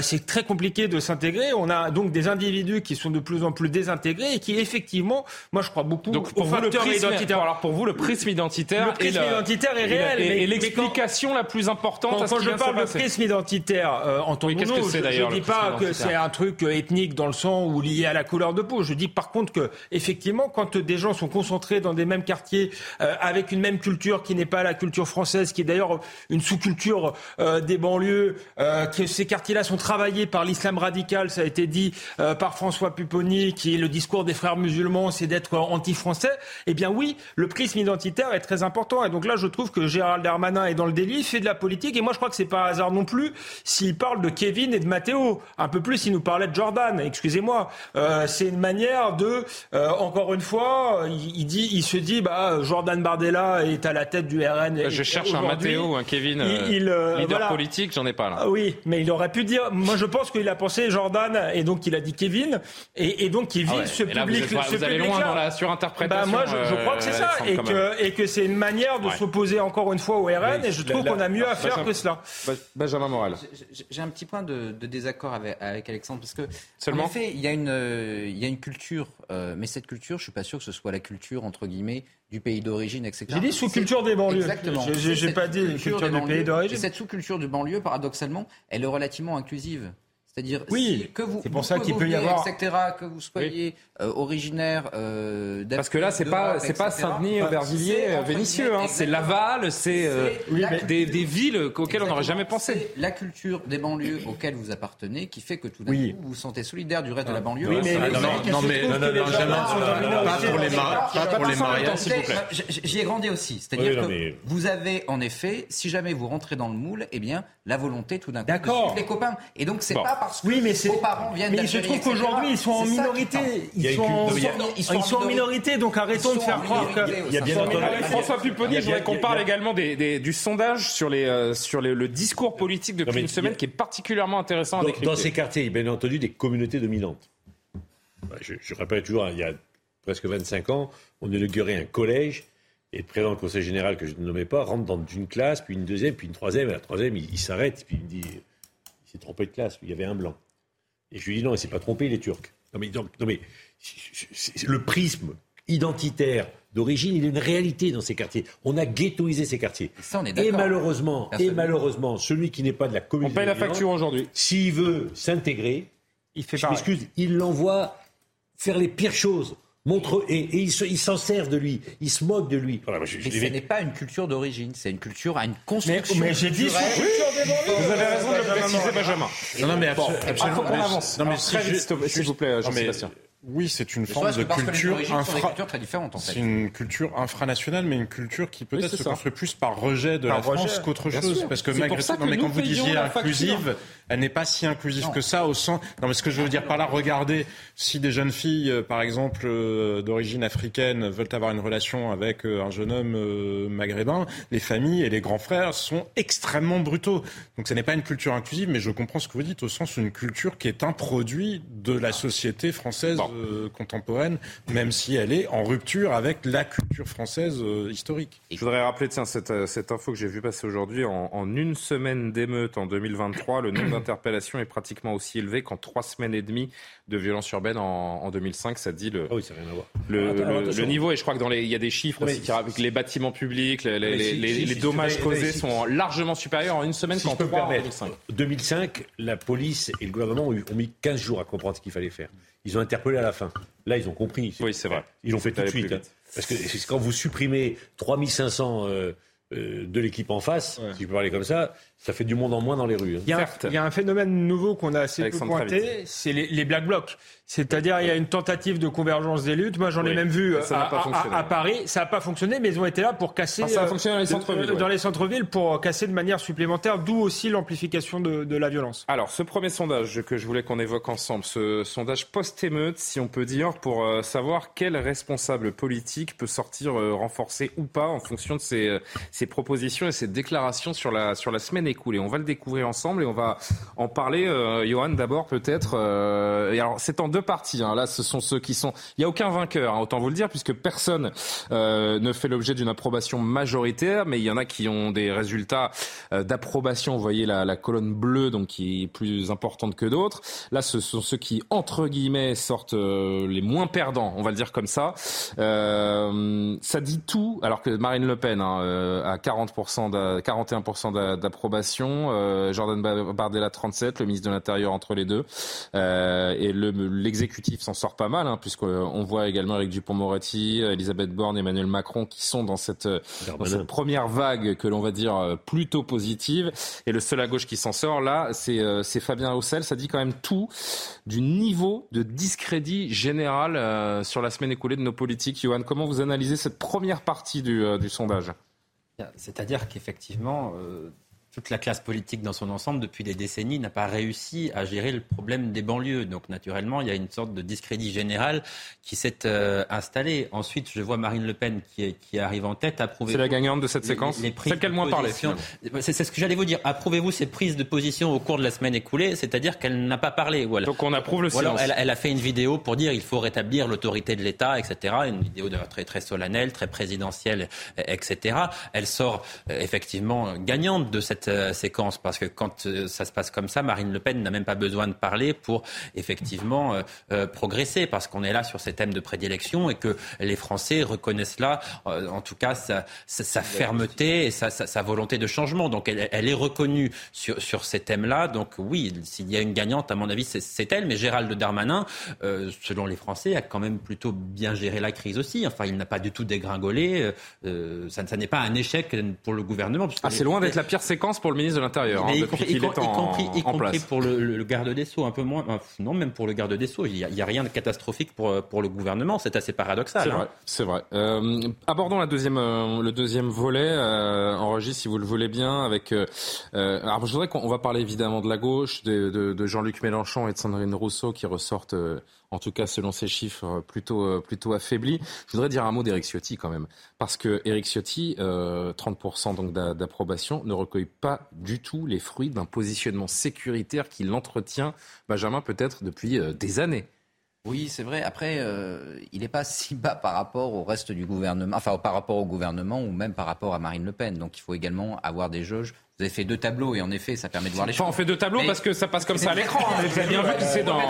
c'est très compliqué de s'intégrer. On a donc des individus qui sont de plus en plus désintégrés et qui, effectivement, moi, je crois beaucoup donc, pour vous, le prisme, alors pour vous, le prisme identitaire le prisme identitaire est réel. Et, l'explication la plus importante quand, à ce quand je parle de prisme identitaire euh, en tant que qu'est-ce que c'est d'ailleurs Je ne dis pas que c'est un truc euh, ethnique dans le sang ou lié à la couleur de peau. Je dis par contre que effectivement, quand des gens sont concentrés dans des mêmes quartiers euh, avec une même culture qui n'est pas la culture française, qui est d'ailleurs une sous-culture euh, des banlieues, euh, que ces quartiers-là sont travaillés par l'islam radical, ça a été dit euh, par François Pupponi, qui est le discours des frères musulmans, c'est d'être anti-français. Eh bien oui, le prisme identitaire est très important. Et donc là, je trouve que Gérald Darmanin est dans le délit, fait de la politique. Et moi, je crois que c'est pas un hasard non plus s'il parle de Kevin et de Matteo. Un peu plus s'il nous parlait de Jordan. Excusez-moi. Euh, c'est une manière de, euh, encore une fois, il, dit, il se dit, bah, Jordan Bardella est à la tête du RN. Je cherche un Matteo un Kevin, il, euh, leader politique, j'en ai pas là. Ah oui, mais il aurait pu dire. Moi, je pense qu'il a pensé Jordan et donc il a dit Kevin et, et donc vise ah ce public. Vous, êtes, vous allez loin dans la surinterprétation. Bah, moi, je, je crois que c'est ça et que, et que c'est une manière de s'opposer encore une fois au RN et je trouve qu'on a mieux à faire que cela. Benjamin Moral. J'ai un petit point de, désaccord avec, Alexandre parce que Seulement en effet, il y a une, il y a une culture, euh, mais cette culture, je suis pas sûr que ce soit la culture entre guillemets du pays d'origine, etc. J'ai dit sous-culture des banlieues. Exactement. J'ai pas dit culture, du pays d'origine. Cette sous-culture du banlieue, paradoxalement, elle est relativement inclusive. C'est-à-dire oui, que vous, c'est pour ça qu'il vous peut y veniez, avoir, etc., que vous soyez euh, originaire euh, Parce que là, c'est pas, c'est pas Saint-Denis, Aubervilliers, euh, Vénissieux, hein, c'est Laval, c'est euh, des, des, villes auxquelles on n'aurait jamais pensé. La culture des banlieues auxquelles vous appartenez qui fait que tout d'un coup vous vous sentez solidaire du reste de la banlieue. Oui, mais, non, non, mais non, non, pas pour les, pas pour les mariages, s'il vous plaît. J'y ai grandi aussi, c'est-à-dire que vous avez en effet, si jamais vous rentrez dans le moule, eh bien la volonté tout d'un coup de suivre les copains. Et donc c'est pas parce que oui, mais vos parents viennent Mais il se trouve qu'aujourd'hui ils sont en minorité. Ils sont, en, ils sont en minorité, donc arrêtons de faire croire que. Il y a bien entendu. François Pupponi, je voudrais qu'on parle également du sondage sur, euh, le discours politique depuis une semaine qui est particulièrement intéressant à décrypter. Dans ces quartiers, il y a bien entendu des communautés dominantes. Je, je rappelle toujours, il y a presque 25 ans, on inaugurait un collège et le président du conseil général, que je ne nommais pas, rentre dans une classe, puis une deuxième, puis une troisième. Et la troisième, il, il s'arrête, puis il me dit s'est trompé de classe, il y avait un blanc. Et je lui dis non, il s'est pas trompé, il est turc. Non mais, donc, non, mais le prisme identitaire d'origine, il a une réalité dans ces quartiers. On a ghettoisé ces quartiers. Ça, et malheureusement, et malheureusement, celui qui n'est pas de la communauté, on paye la facture aujourd'hui. S'il veut s'intégrer, il fait je m'excuse, il l'envoie faire les pires choses. Montre et, et ils s'en servent de lui, ils se moquent de lui. Voilà, je, je, mais ce n'est pas une culture d'origine, c'est une culture à une construction. Mais, mais j'ai dit oui, Vous avez raison de le préciser, Benjamin. Non, non, mais bon, absolument. Faut qu'on avance. Non, mais très vite, s'il vous plaît, Jean-Sébastien. Oui, c'est une forme de culture infra... En C'est une culture infranationale, mais une culture qui peut-être oui, se construit plus par rejet de par la France qu'autre chose. Sûr. Parce que malgré ça, non, mais quand vous disiez inclusive, elle n'est pas si inclusive non. que ça au sens. Non, mais ce que je veux dire par là, regardez, si des jeunes filles, euh, par exemple, euh, d'origine africaine, veulent avoir une relation avec euh, un jeune homme euh, maghrébin, les familles et les grands frères sont extrêmement brutaux. Donc, ce n'est pas une culture inclusive, mais je comprends ce que vous dites au sens d'une culture qui est un produit de la société française. Bon euh, contemporaine, même si elle est en rupture avec la culture française euh, historique. Je voudrais rappeler tiens, cette, cette info que j'ai vu passer aujourd'hui. En, en, une semaine d'émeute en 2023, le nombre d'interpellations est pratiquement aussi élevé qu'en trois semaines et demie de violences urbaines en, en 2005. Ça dit le, oui, rien à voir. le, Attends, le, le, niveau. Et je crois que dans les, il y a des chiffres aussi qui avec les bâtiments publics, les, les, si, les, si, les si, dommages causés sont largement supérieurs en une semaine qu'en trois en 2005. 2005, la police et le gouvernement ont mis 15 jours à comprendre ce qu'il fallait faire. Ils ont interpellé à la fin. Là, ils ont compris. Oui, c'est vrai. Ils l'ont fait tout de suite. Hein. Parce que quand vous supprimez 3500 euh, euh, de l'équipe en face, ouais. si je peux parler comme ça, ça fait du monde en moins dans les rues. Hein. Il, y a un, il, y a un, phénomène nouveau qu'on a assez peu pointé, c'est les, les, black blocs. C'est-à-dire il y a une tentative de convergence des luttes. Moi j'en ai même vu à, à, à, Paris. Ça n'a pas fonctionné, mais ils ont été là pour casser. Ça a fonctionné dans les centres-villes. Dans les centres-villes pour casser de manière supplémentaire, d'où aussi l'amplification de, de, la violence. Alors ce premier sondage que je voulais qu'on évoque ensemble, ce sondage post-émeute, si on peut dire, pour euh, savoir quel responsable politique peut sortir euh, renforcé ou pas en fonction de ses, euh, ses propositions et ses déclarations sur la, sur la semaine On va le découvrir ensemble et on va en parler. Euh, Johan, d'abord peut-être. Euh, alors c'est en deux parties. Hein. Là, ce sont ceux qui sont. Il n'y a aucun vainqueur, hein, autant vous le dire, puisque personne euh, ne fait l'objet d'une approbation majoritaire, mais il y en a qui ont des résultats d'approbation. Vous voyez la, colonne bleue, donc qui est plus importante que d'autres. Là, ce sont ceux qui entre guillemets sortent les moins perdants, on va le dire comme ça. ça dit tout, alors que Marine Le Pen hein, à 40%, 41% d'approbation. Euh, Jordan Bardella 37, le ministre de l'Intérieur entre les deux. Euh, et l'exécutif le, s'en sort pas mal, hein, puisqu'on voit également Eric Dupont-Moretti, Elisabeth Borne, Emmanuel Macron qui sont dans cette, dans cette première vague que l'on va dire plutôt positive. Et le seul à gauche qui s'en sort là, c'est euh, Fabien Roussel. Ça dit quand même tout du niveau de discrédit général euh, sur la semaine écoulée de nos politiques. Johan, comment vous analysez cette première partie du, euh, du sondage? C'est-à-dire qu'effectivement, euh, toute la classe politique dans son ensemble, depuis des décennies, n'a pas réussi à gérer le problème des banlieues. Donc, naturellement, il y a une sorte de discrédit général qui s'est euh, installé. Ensuite, je vois Marine Le Pen qui, qui arrive en tête. C'est la gagnante de cette séquence Celle qu'elle moins parlé. C'est ce que j'allais vous dire. Approuvez-vous ces prises de position au cours de la semaine écoulée? C'est-à-dire qu'elle n'a pas parlé. Voilà. Donc, on approuve le silence. Elle, elle, a fait une vidéo pour dire il faut rétablir l'autorité de l'État, etc. Une vidéo de, très, très solennelle, très présidentielle, etc. Elle sort euh, effectivement gagnante de cette cette euh, séquence parce que quand euh, ça se passe comme ça, Marine Le Pen n'a même pas besoin de parler pour effectivement progresser parce qu'on est là sur ces thèmes de prédilection et que les Français reconnaissent là, en tout cas, sa, fermeté et sa, volonté de changement. Donc elle, est reconnue sur, sur ces thèmes-là. Donc oui, s'il y a une gagnante, à mon avis, c'est elle. Mais Gérald Darmanin, selon les Français, a quand même plutôt bien géré la crise aussi. Enfin, il n'a pas du tout dégringolé. ça, ça n'est pas un échec pour le gouvernement. Ah, c'est loin d'être la pire séquence pour le ministre de l'Intérieur. Hein, y, compris, y compris pour le, garde des Sceaux, un peu moins. Non, même pour le garde des Sceaux. Il n'y a, rien de catastrophique pour, pour le gouvernement. C'est assez paradoxal. C'est hein. vrai. C'est vrai. Euh, abordons la deuxième, euh, le deuxième volet, euh, enregistre si vous le voulez bien. Avec, euh, alors, je voudrais qu'on va parler évidemment de la gauche, de, de, de Jean-Luc Mélenchon et de Sandrine Rousseau qui ressortent en tout cas selon ces chiffres euh, plutôt, euh, plutôt affaiblis. Je voudrais dire un mot d'Eric Ciotti quand même, parce que Eric Ciotti, 30% euh, d'approbation, ne recueille pas du tout les fruits d'un positionnement sécuritaire qu'il entretient, Benjamin, peut-être depuis des années. Oui, c'est vrai. Après, il n'est pas si bas par rapport au reste du gouvernement, enfin par rapport au gouvernement ou même par rapport à Marine Le Pen. Donc il faut également avoir des jauges vous avez fait deux tableaux et en effet, ça permet de voir les choses. on fait deux tableaux parce que ça passe comme ça à l'écran. Hein. Vous avez bien vu que c'est dans,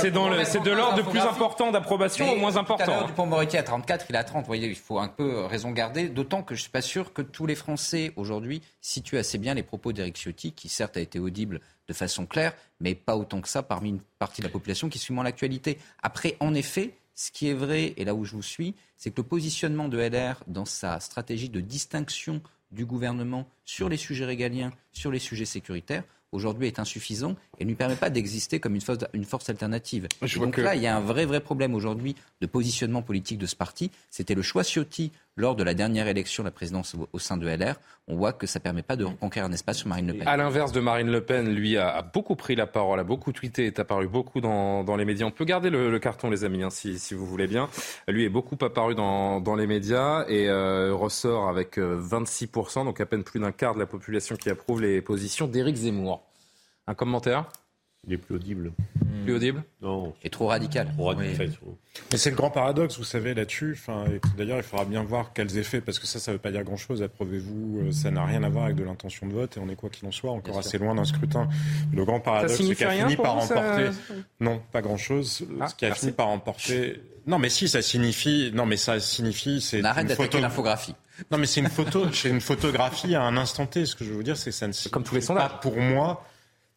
c'est dans le, c'est de l'ordre de plus important d'approbation au moins important. Du Dupont-Moretti à 34, il est à 30. Vous voyez, il faut un peu raison garder. D'autant que je suis pas sûr que tous les Français aujourd'hui situent assez bien les propos d'Éric Ciotti, qui certes a été audible de façon claire, mais pas autant que ça parmi une partie de la population qui suit moins l'actualité. Après, en effet, ce qui est vrai, et là où je vous suis, c'est que le positionnement de LR dans sa stratégie de distinction du gouvernement sur les sujets régaliens, sur les sujets sécuritaires, aujourd'hui est insuffisant et ne lui permet pas d'exister comme une force, une force alternative. donc là, il y a un vrai, vrai problème aujourd'hui de positionnement politique de ce parti. C'était le choix Ciotti lors de la dernière élection de la présidence au, sein de LR. On voit que ça ne permet pas de reconquérir un espace sur Marine Le Pen. À l'inverse de Marine Le Pen, lui a, beaucoup pris la parole, a beaucoup tweeté, est apparu beaucoup dans, les médias. On peut garder le, carton, les amis, hein, si, vous voulez bien. Lui est beaucoup apparu dans, les médias et euh, ressort avec 26%, euh, donc à peine plus d'un quart de la population qui approuve les positions d'Éric Zemmour. Un commentaire? Il est plus audible. Plus audible Non. Et trop radical. Trop radical. Mais c'est le grand paradoxe, vous savez, là-dessus. Enfin, D'ailleurs, il faudra bien voir quels effets, parce que ça, ça ne veut pas dire grand-chose. Approuvez-vous, euh, ça n'a rien à voir avec de l'intention de vote, et on est quoi qu'il en soit, encore assez loin d'un scrutin. Le grand paradoxe, c'est qu'il a fini par remporter. Non, pas grand-chose. Ah, ce qui a fini par remporter. Non, mais si, ça signifie. Non, mais ça signifie. C'est. arrête d'attaquer l'infographie. Non, mais c'est une photo. c'est une photographie à un instant T. Ce que je veux vous dire, c'est que ça ne signifie Comme tous les sondages. pas pour moi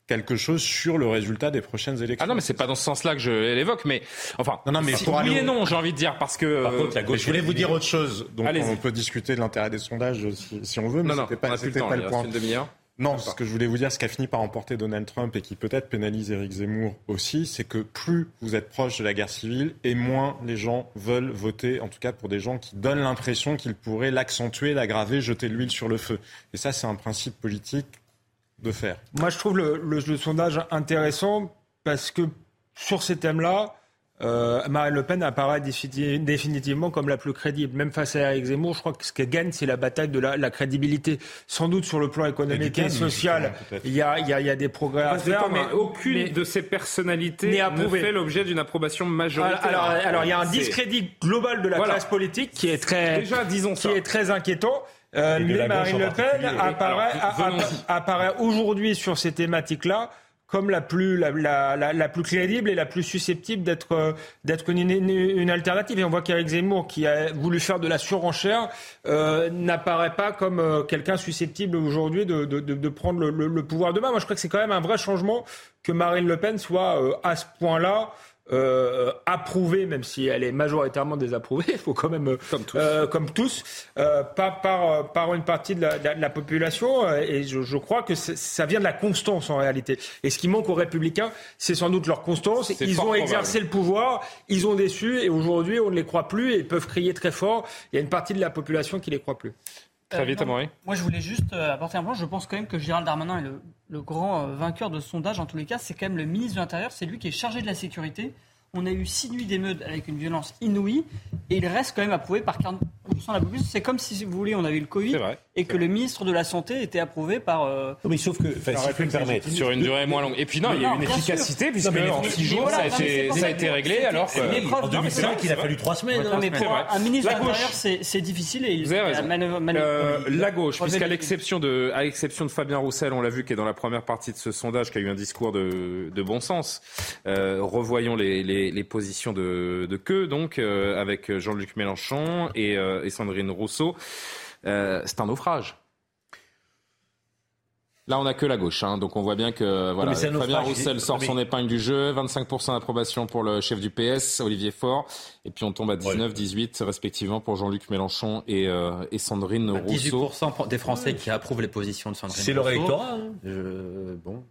quelque chose sur le résultat des prochaines élections. Ah non, mais c'est pas dans ce sens-là que je l'évoque, mais enfin, non, non, mais pour oui et non, j'ai envie de dire parce que. Par contre, la gauche. Je voulais vous dire autre chose. Donc, on peut discuter de l'intérêt des sondages si, on veut, mais c'était pas, c'était pas le point. Non, ce que je voulais vous dire, ce qui a fini par emporter Donald Trump et qui peut-être pénalise Éric Zemmour aussi, c'est que plus vous êtes proche de la guerre civile et moins les gens veulent voter, en tout cas pour des gens qui donnent l'impression qu'ils pourraient l'accentuer, l'aggraver, jeter l'huile sur le feu. Et ça, c'est un principe politique de faire Moi, je trouve le, sondage intéressant parce que sur ces thèmes-là, euh, Marine Le Pen apparaît définitivement comme la plus crédible. Même face à Eric Zemmour, je crois que ce qu'elle gagne, c'est la bataille de la, crédibilité. Sans doute sur le plan économique et, social, il y a, des progrès à faire. Mais, aucune de ces personnalités ne fait l'objet d'une approbation majoritaire. Alors, il y a un discrédit global de la classe politique qui est très, Déjà, disons qui est très inquiétant. Euh, mais Marine Le Pen apparaît, apparaît aujourd'hui sur ces thématiques-là comme la plus, la, la, la, plus crédible et la plus susceptible d'être euh, d'être une, une, alternative. Et on voit qu'Éric Zemmour, qui a voulu faire de la surenchère, euh, n'apparaît pas comme euh, quelqu'un susceptible aujourd'hui de, de, de, prendre le, le, pouvoir demain. Moi, je crois que c'est quand même un vrai changement que Marine Le Pen soit euh, à ce point-là euh, approuvée, même si elle est majoritairement désapprouvée, il faut quand même, euh, comme tous, euh, comme tous euh, pas par, par une partie de la, de la population. Euh, et je, je, crois que ça vient de la constance en réalité. Et ce qui manque aux républicains, c'est sans doute leur constance. Ils ont exercé le pouvoir, ils ont déçu, et aujourd'hui, on ne les croit plus, et ils peuvent crier très fort. Il y a une partie de la population qui ne les croit plus. Très vite, Moi, je voulais juste apporter un point. Je pense quand même que Gérald Darmanin est le, le grand vainqueur de ce sondage. En tous les cas, c'est quand même le ministre de l'Intérieur. C'est lui qui est chargé de la sécurité. On a eu six nuits d'émeutes avec une violence inouïe et il reste quand même approuvé par de la population. C'est comme si, si vous voulez, on avait eu le Covid et que le ministre de la Santé était approuvé par. euh, mais sauf que, enfin, si je peux me permettre, Sur une durée moins longue. Et puis non, il y a eu une bien sûr. efficacité, puisque Non, mais les- en mais six jours, voilà, ça a été, c'est ça a pas- été réglé, alors que. Oui, en 2005, il a fallu trois semaines. Non, mais C'est pour vrai. un ministre de gauche. l'Intérieur, c'est difficile et il la Euh, la gauche, puisqu'à le- l'exception de, à l'exception de Fabien Roussel, on l'a vu qui est dans la première partie de ce sondage, qui a eu un discours de, de bon sens. Euh, revoyons les, les, les positions de, de queue, donc, euh, avec Jean-Luc Mélenchon et, euh, et Sandrine Rousseau. Euh, c'est un naufrage. Là, on n'a que la gauche, hein, donc on voit bien que voilà, Fabien. Roussel sort Mais- son épingle du jeu, 25% d'approbation pour le chef du PS, Olivier Faure, et puis on tombe à 19, 18 respectivement pour Jean-Luc Mélenchon et, euh, et Sandrine Rousseau. 18% des Français qui approuvent les positions de Sandrine C'est leur Rousseau. électorat, hein. Je- bon.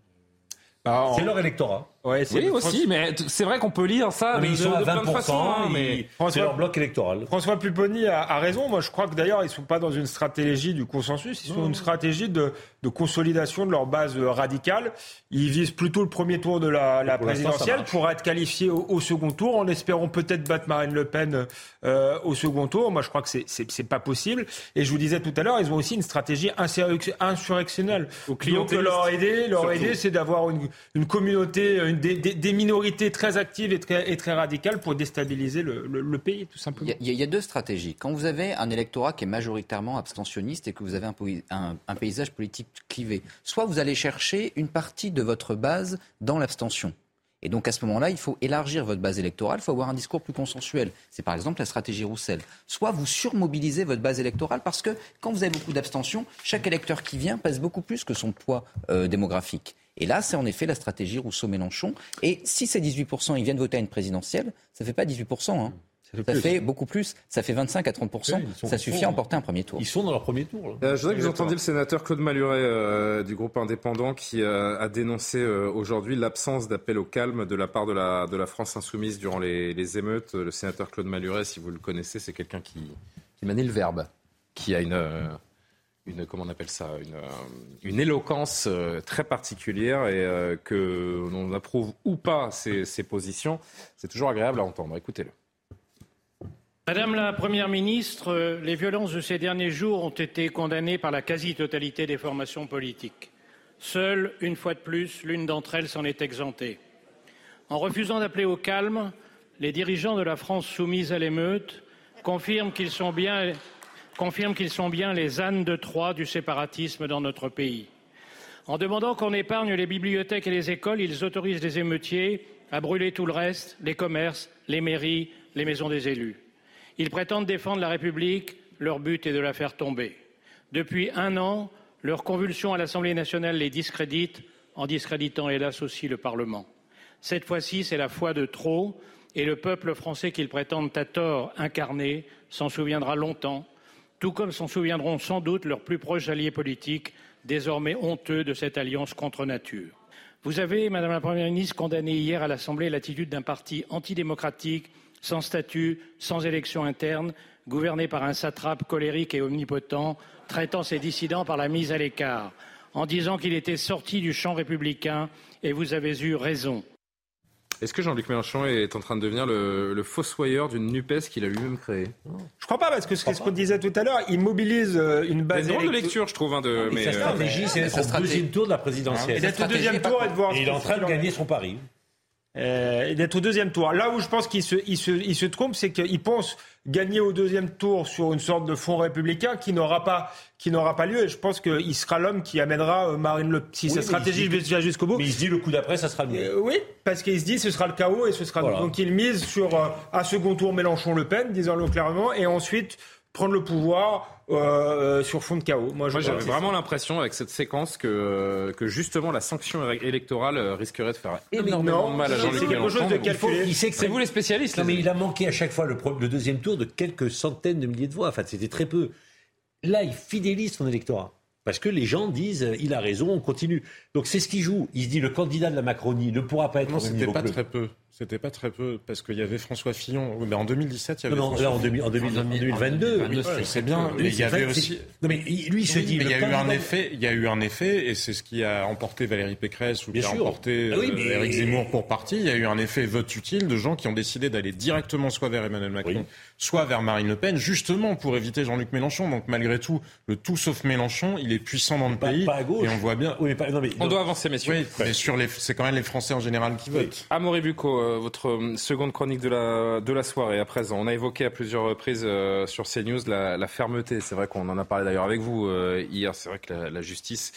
C'est leur électorat. Ouais, c'est- Oui, aussi, mais c'est vrai qu'on peut lire ça Non, mais ils sont de- à de plein de 20%, façons. hein, c'est leur bloc électoral. François Pupponi a, a raison. Moi, je crois que d'ailleurs, ils sont pas dans une stratégie du consensus. Ils sont dans une stratégie de, de consolidation de leur base euh, radicale. Ils visent plutôt le premier tour de la, Pour présidentielle pour être qualifiés au, au second tour, en espérant peut-être battre Marine Le Pen euh, au second tour. Moi, je crois que c'est c'est pas possible. Et je vous disais tout à l'heure, ils ont aussi une stratégie insurrec- insurrectionnelle. Donc, leur idée, leur idée, c'est d'avoir une, une communauté, une, des, minorités très actives et très, radicales pour déstabiliser le, pays, tout simplement. Il y, a, deux stratégies. Quand vous avez un électorat qui est majoritairement abstentionniste et que vous avez un paysage politique clivé, soit vous allez chercher une partie de votre base dans l'abstention. Et donc à ce moment-là, il faut élargir votre base électorale, il faut avoir un discours plus consensuel. C'est par exemple la stratégie Roussel. Soit vous surmobilisez votre base électorale parce que quand vous avez beaucoup d'abstention, chaque électeur qui vient pèse beaucoup plus que son poids euh, démographique. Et là, c'est en effet la stratégie Rousseau-Mélenchon. Et si ces 18%, ils viennent voter à une présidentielle, ça fait pas 18%. Hein. Ça plus. fait beaucoup plus. Ça fait 25 à 30 Oui, Ça suffit à emporter un premier tour. Ils sont dans leur premier tour. là. Euh, je voudrais que vous entendiez le sénateur Claude Maluret euh, du groupe indépendant qui euh, a dénoncé euh, aujourd'hui l'absence d'appel au calme de la part de la, de la France insoumise durant les, les émeutes. Le sénateur Claude Maluret, si vous le connaissez, c'est quelqu'un qui, qui manie le verbe, qui a une, euh, une comment on appelle ça, une, euh, éloquence euh, très particulière et euh, que l'on approuve ou pas ses, ses positions. C'est toujours agréable à entendre. Écoutez-le. Madame la Première ministre, les violences de ces derniers jours ont été condamnées par la quasi-totalité des formations politiques. Seule, une fois de plus, l'une d'entre elles s'en est exemptée. En refusant d'appeler au calme, les dirigeants de la France soumise à l'émeute confirment qu'ils sont bien, confirment qu'ils sont bien les ânes de Troie du séparatisme dans notre pays. En demandant qu'on épargne les bibliothèques et les écoles, ils autorisent les émeutiers à brûler tout le reste, les commerces, les mairies, les maisons des élus. Ils prétendent défendre la République, leur but est de la faire tomber. Depuis un an, leur convulsion à l'Assemblée nationale les discrédite, en discréditant hélas aussi le Parlement. Cette fois-ci, c'est la foi de trop, et le peuple français qu'ils prétendent à tort incarner s'en souviendra longtemps, tout comme s'en souviendront sans doute leurs plus proches alliés politiques, désormais honteux de cette alliance contre nature. Vous avez, Madame la Première ministre, condamné hier à l'Assemblée l'attitude d'un parti antidémocratique, sans statut, sans élection interne, gouverné par un satrape colérique et omnipotent, traitant ses dissidents par la mise à l'écart, en disant qu'il était sorti du champ républicain, et vous avez eu raison. Est-ce que Jean-Luc Mélenchon est en train de devenir le, le fossoyeur d'une NUPES qu'il a lui-même créée Je crois pas, parce que c'est ce qu'on disait tout à l'heure, il mobilise euh, une C'est base une drôle de lecture, je trouve. Hein, de, Et mais, sa euh, stratégie, c'est au deuxième tour de la présidentielle. Et d'être au deuxième tour et de voir Et il est en train de gagner son pari. Euh, d'être au deuxième tour. Là où je pense qu'il se, il se, il se trompe, c'est qu'il pense gagner au deuxième tour sur une sorte de front républicain qui n'aura pas, qui n'aura pas lieu. Et je pense qu'il sera l'homme qui amènera euh, Marine Le Pen. Si Oui, sa stratégie va jusqu'au bout. Mais il se dit le coup d'après, ça sera le. Euh, oui, parce qu'il se dit ce sera le chaos et ce sera Voilà. donc il mise sur euh, un second tour Mélenchon-Le Pen, disons-le clairement, et ensuite prendre le pouvoir euh, euh, sur fond de chaos. Moi, j'avais vraiment l'impression avec cette séquence que, que justement la sanction électorale euh, risquerait de faire énormément non, de mal à c'est Jean-Luc Mélenchon. que C'est vous les spécialistes. Non, les mais il a manqué à chaque fois le, deuxième tour de quelques centaines de milliers de voix. Enfin, c'était très peu. Là, il fidélise son électorat. Parce que les gens disent, euh, il a raison, on continue. Donc c'est ce qu'il joue. Il se dit, le candidat de la Macronie ne pourra pas être Non, au même c'était niveau pas que très peu. C'était pas très peu, parce qu'il y avait François Fillon. Oui, mais en 2017, il y avait. Non, non, François là, en, Fillon. 2000 en 2000 en 2022. Oui, je sais bien, mais il y avait aussi. Non, mais lui, il se Oui, dit. mais il y a eu un effet, il y a eu un effet, et c'est ce qui a emporté Valérie Pécresse ou Bien qui a sûr. emporté Ah oui, euh, mais- Éric Zemmour pour parti. Il y a eu un effet vote utile de gens qui ont décidé d'aller directement soit vers Emmanuel Macron, soit vers Marine Le Pen, justement pour éviter Jean-Luc Mélenchon. Donc malgré tout, le tout sauf Mélenchon, il est puissant dans le pays, pas à gauche. et on voit bien. Oui, mais pas- non, mais- On non. doit avancer, messieurs. Oui, mais sur les, c'est quand même les Français en général qui votent. Amaury Bucco, euh, votre euh, seconde chronique de la, de la soirée à présent. On a évoqué à plusieurs reprises euh, sur CNews la, la fermeté. C'est vrai qu'on en a parlé d'ailleurs avec vous euh, hier. C'est vrai que la, la justice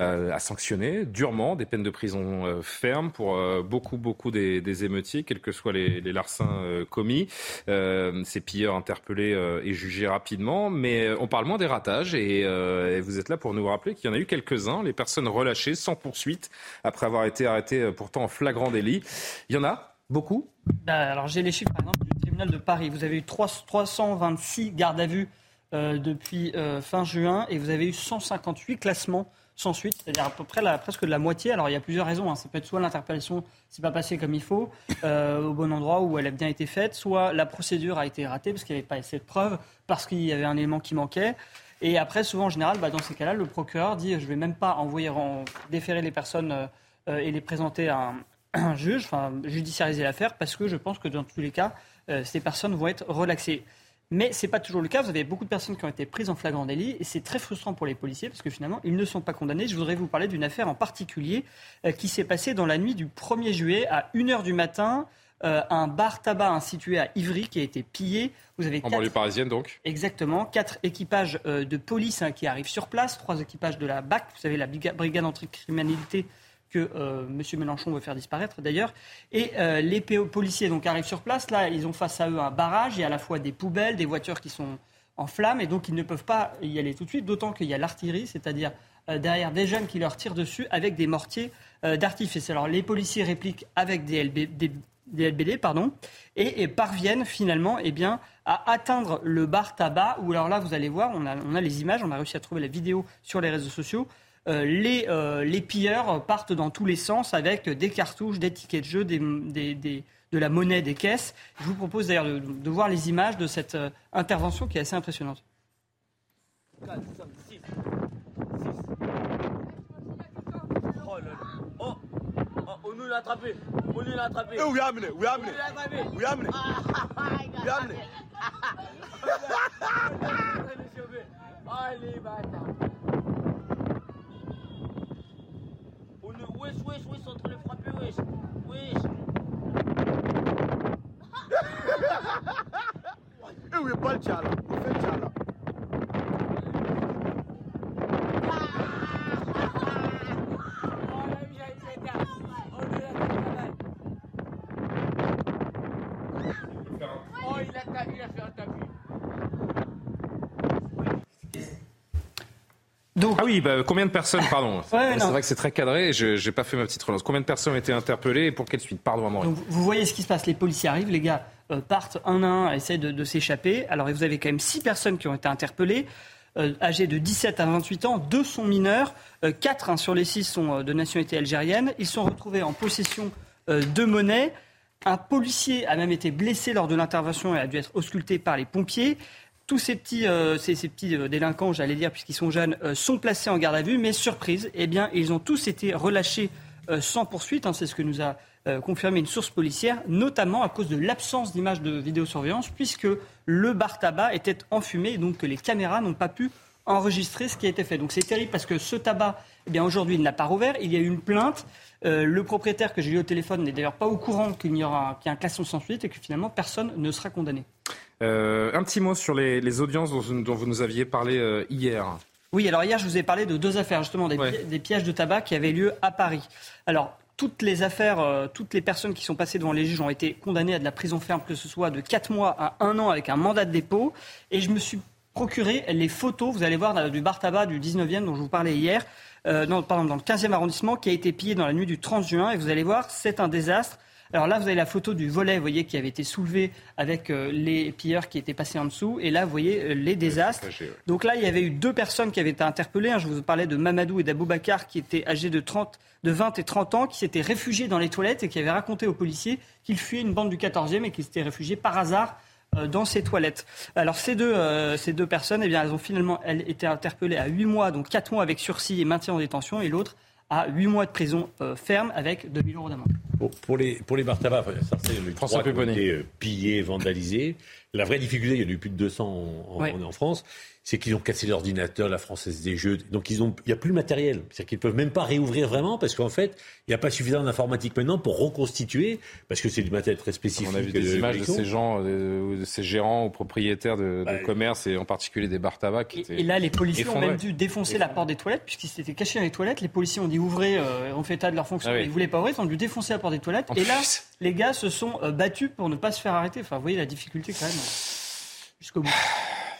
euh, a sanctionné durement des peines de prison euh, fermes pour euh, beaucoup, beaucoup des, des émeutiers, quels que soient les, les larcins euh, commis. Euh, ces pilleurs interpellés euh, et jugés rapidement. Mais euh, on parle moins des ratages et, euh, et vous êtes là pour nous rappeler qu'il y en a eu quelques-uns, les personnes relâchées sans poursuite après avoir été arrêtées euh, pourtant en flagrant délit. Il y en a beaucoup Bah, alors j'ai les chiffres par exemple du tribunal de Paris. Vous avez eu 3 326 gardes à vue euh, depuis euh, fin juin et vous avez eu 158 classements sans suite, c'est-à-dire à peu près la, presque la moitié. Alors il y a plusieurs raisons. hein. Ça peut être soit l'interpellation s'est pas passée comme il faut, euh, au bon endroit où elle a bien été faite, soit la procédure a été ratée parce qu'il n'y avait pas assez de preuves, parce qu'il y avait un élément qui manquait. Et après, souvent en général, bah, dans ces cas-là, le procureur dit je vais même pas envoyer en, déférer les personnes et les présenter à un, un juge, enfin judiciariser l'affaire, parce que je pense que dans tous les cas, euh, ces personnes vont être relaxées. Mais ce n'est pas toujours le cas. Vous avez beaucoup de personnes qui ont été prises en flagrant délit et c'est très frustrant pour les policiers parce que finalement, ils ne sont pas condamnés. Je voudrais vous parler d'une affaire en particulier euh, qui s'est passée dans la nuit du 1er juillet à 1h du matin. euh, un bar tabac situé à Ivry qui a été pillé. Vous avez en quatre- banlieue parisienne donc. Exactement. Quatre équipages euh, de police hein, qui arrivent sur place, trois équipages de la BAC, vous savez, la briga- brigade anticriminalité que euh, M. Mélenchon veut faire disparaître d'ailleurs. Et euh, les PO policiers donc, arrivent sur place. Là, ils ont face à eux un barrage et à la fois des poubelles, des voitures qui sont en flammes et donc ils ne peuvent pas y aller tout de suite, d'autant qu'il y a l'artillerie, c'est-à-dire euh, derrière des jeunes qui leur tirent dessus avec des mortiers d'artifice. Alors les policiers répliquent avec des, LB des- des LBD pardon, et, parviennent finalement eh bien, à atteindre le bar tabac, où alors là vous allez voir, on a les images, on a réussi à trouver la vidéo sur les réseaux sociaux. Euh, les, euh, pilleurs partent dans tous les sens avec des cartouches, des tickets de jeu, des, de la monnaie, des caisses. Je vous propose d'ailleurs de, voir les images de cette euh, intervention qui est assez impressionnante. Oh. Oh, oh, on l'a attrapé. On l'a attrapé. Eh. On nous... Wesh, wesh, wesh, ils sont en train de le frapper, wesh. Wesh. Eh oui, pas le tchala. On fait le tchala. Oh, il a, il a fait un tapis. Ah oui, bah, combien de personnes, pardon ouais, C'est vrai que c'est très cadré, je n'ai pas fait ma petite relance. Combien de personnes ont été interpellées et pour quelle suite? Pardon, Amaury. Donc, vous voyez ce qui se passe. Les policiers arrivent, les gars euh, partent un à un, essayent de, de s'échapper. Alors, vous avez quand même six personnes qui ont été interpellées, euh, âgées de 17 à 28 ans. Deux sont mineurs. Euh, quatre hein, sur les six sont euh, de nationalité algérienne. Ils sont retrouvés en possession euh, de monnaie. Un policier a même été blessé lors de l'intervention et a dû être ausculté par les pompiers. Tous ces petits, euh, ces, euh, délinquants, j'allais dire, puisqu'ils sont jeunes, euh, sont placés en garde à vue. Mais surprise, eh bien, ils ont tous été relâchés sans poursuite. hein, c'est ce que nous a confirmé une source policière, notamment à cause de l'absence d'images de vidéosurveillance, puisque le bar tabac était enfumé, et donc que les caméras n'ont pas pu enregistrer ce qui a été fait. Donc c'est terrible parce que ce tabac, eh aujourd'hui, il n'a pas rouvert. Il y a eu une plainte. Le propriétaire que j'ai eu au téléphone n'est d'ailleurs pas au courant qu'il y aura qu'il y a un classement sans suite et que finalement personne ne sera condamné. Euh, un petit mot sur les, les audiences dont, vous- dont vous nous aviez parlé euh, hier. Oui, alors hier, je vous ai parlé de deux affaires, justement, des, des pièges de tabac qui avaient lieu à Paris. Alors, toutes les affaires, euh, toutes les personnes qui sont passées devant les juges ont été condamnées à de la prison ferme, que ce soit de 4 mois à 1 an avec un mandat de dépôt. Et je me suis procuré les photos, vous allez voir, du bar tabac du 19e dont je vous parlais hier, euh, non, pardon, dans le 15e arrondissement, qui a été pillé dans la nuit du 30 juin. Et vous allez voir, c'est un désastre Alors là, vous avez la photo du volet, vous voyez, qui avait été soulevé avec euh, les pilleurs qui étaient passés en dessous. Et là, vous voyez euh, les désastres. Donc là, il y avait eu deux personnes qui avaient été interpellées. hein. Je vous parlais de Mamadou et d'Aboubacar, qui étaient âgés de, 30, de 20 et 30 ans, qui s'étaient réfugiés dans les toilettes et qui avaient raconté aux policiers qu'ils fuyaient une bande du 14e et qu'ils s'étaient réfugiés par hasard euh, dans ces toilettes. Alors ces deux, euh, ces deux personnes, eh bien, elles ont finalement elles, été interpellées à 8 mois, donc 4 mois avec sursis et maintien en détention, et l'autre à 8 mois de prison euh, ferme avec 2000 euros d'amende. Pour, pour les, pour les bar tabac, ça, c'est le François qui ont Pupponi. été euh, pillés, vandalisés. La vraie difficulté, il y en a eu plus de 200 en, en- Ouais. en France, c'est qu'ils ont cassé l'ordinateur, la française des jeux. Donc ils ont, il n'y a plus le matériel. C'est-à-dire qu'ils ne peuvent même pas réouvrir vraiment parce qu'en fait, il n'y a pas suffisamment d'informatique maintenant pour reconstituer, parce que c'est du matériel très spécifique. On a vu des images de ces gens, euh, de ces gérants ou propriétaires de, de commerce et en particulier des bars tabac qui étaient Et là, les policiers ont même dû défoncer la porte des toilettes, puisqu'ils s'étaient cachés dans les toilettes. Les policiers ont dit ouvrez, euh, on fait état de leur fonction. Ah oui. Ils ne voulaient pas ouvrir, ils ont dû défoncer la porte des toilettes. En et là, les gars se sont euh, battus pour ne pas se faire arrêter. Enfin, vous voyez la difficulté quand même. Jusqu'au bout.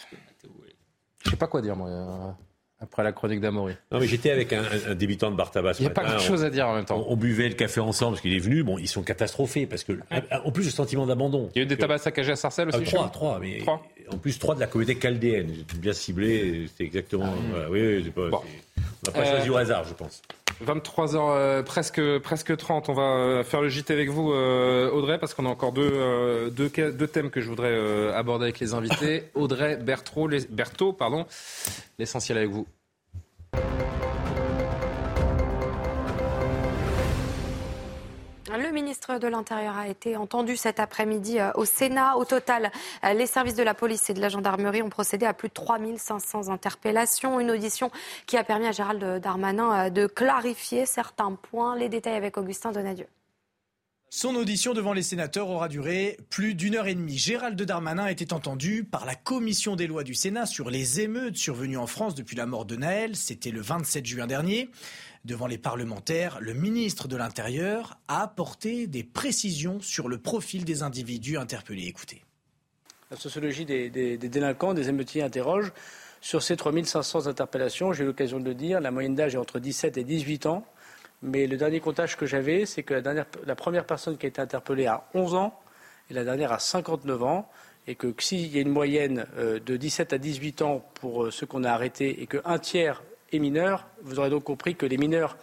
Je sais pas quoi dire, moi, euh, après la chronique d'Amaury. Non, mais j'étais avec un, un- débutant de bar tabac. ce Il y a pas grand-chose à dire en même temps. On, on buvait le café ensemble parce qu'il est venu. Bon, ils sont catastrophés parce que, en plus, le sentiment d'abandon. Il y a eu des tabacs saccagés à Sarcelles aussi Ah, trois, trois, mais Trois. en plus trois de la communauté chaldéenne. Bien ciblé, c'est exactement. voilà, oui, oui, pas- Bon. on n'a pas Euh, choisi au hasard, je pense. 23h, presque, presque 30. On va euh, faire le JT avec vous, euh, Audrey, parce qu'on a encore deux, euh, deux, deux thèmes que je voudrais euh, aborder avec les invités. Audrey Berthaud, Berthaud, pardon. L'essentiel avec vous. Ministre de l'Intérieur a été entendu cet après-midi euh, au Sénat. Au total, euh, les services de la police et de la gendarmerie ont procédé à plus de 3500 interpellations. Une audition qui a permis à Gérald Darmanin euh, de clarifier certains points. Les détails avec Augustin Donadieu. Son audition devant les sénateurs aura duré plus d'une heure et demie. Gérald Darmanin était entendu par la commission des lois du Sénat sur les émeutes survenues en France depuis la mort de Naël. C'était le 27 juin dernier. Devant les parlementaires, le ministre de l'Intérieur a apporté des précisions sur le profil des individus interpellés. Écoutez. La sociologie des, délinquants, des émeutiers interroge. Sur ces 3500 interpellations, j'ai eu l'occasion de le dire, la moyenne d'âge est entre 17 et 18 ans. Mais le dernier comptage que j'avais, c'est que la, la première personne qui a été interpellée a 11 ans et la dernière a 59 ans. Et que s'il y a une moyenne euh, de 17 à 18 ans pour euh, ceux qu'on a arrêtés et qu'un tiers est mineur, vous aurez donc compris que les mineurs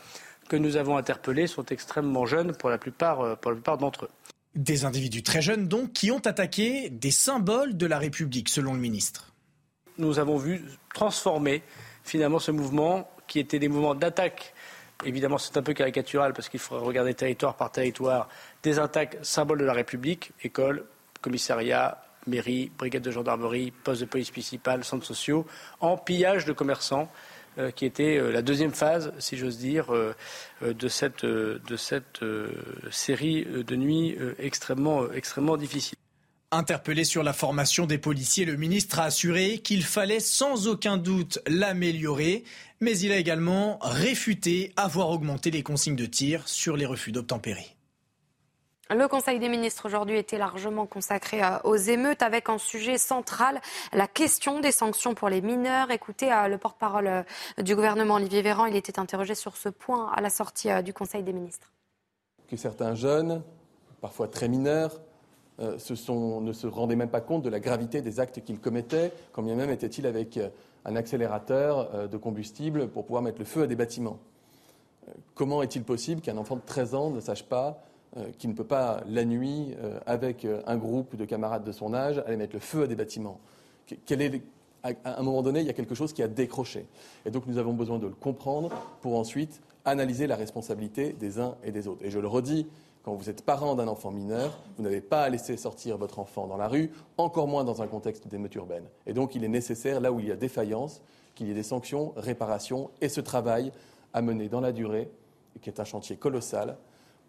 que nous avons interpellés sont extrêmement jeunes pour la plupart, euh, pour la plupart d'entre eux. Des individus très jeunes donc qui ont attaqué des symboles de la République, selon le ministre. nous avons vu transformer finalement ce mouvement qui était des mouvements d'attaque. Évidemment, c'est un peu caricatural parce qu'il faudrait regarder territoire par territoire des attaques symboles de la République, école, commissariat, mairie, brigade de gendarmerie, poste de police municipale, centres sociaux, en pillage de commerçants, qui était euh, la deuxième phase, si j'ose dire, euh, euh, de cette, euh, euh, série euh, de nuits euh, extrêmement, euh, extrêmement difficile. Interpellé sur la formation des policiers, le ministre a assuré qu'il fallait sans aucun doute l'améliorer, mais il a également réfuté avoir augmenté les consignes de tir sur les refus d'obtempérer. Le Conseil des ministres aujourd'hui était largement consacré euh, aux émeutes avec en sujet central la question des sanctions pour les mineurs. Écoutez euh, le porte-parole euh, du gouvernement Olivier Véran, il était interrogé sur ce point à la sortie du Conseil des ministres. que certains jeunes, parfois très mineurs, ne se rendaient même pas compte de la gravité des actes qu'ils commettaient, quand bien même étaient-ils avec un accélérateur de combustible pour pouvoir mettre le feu à des bâtiments. Comment est-il possible qu'un enfant de 13 ans ne sache pas euh, qu'il ne peut pas, la nuit, euh, avec euh, un groupe de camarades de son âge, aller mettre le feu à des bâtiments Que- quel est, à à un moment donné, il y a quelque chose qui a décroché. Et donc nous avons besoin de le comprendre pour ensuite analyser la responsabilité des uns et des autres. Et je le redis, quand vous êtes parent d'un enfant mineur, vous n'avez pas à laisser sortir votre enfant dans la rue, encore moins dans un contexte d'émeute urbaine. Et donc il est nécessaire, là où il y a défaillance, qu'il y ait des sanctions, réparations et ce travail à mener dans la durée, qui est un chantier colossal,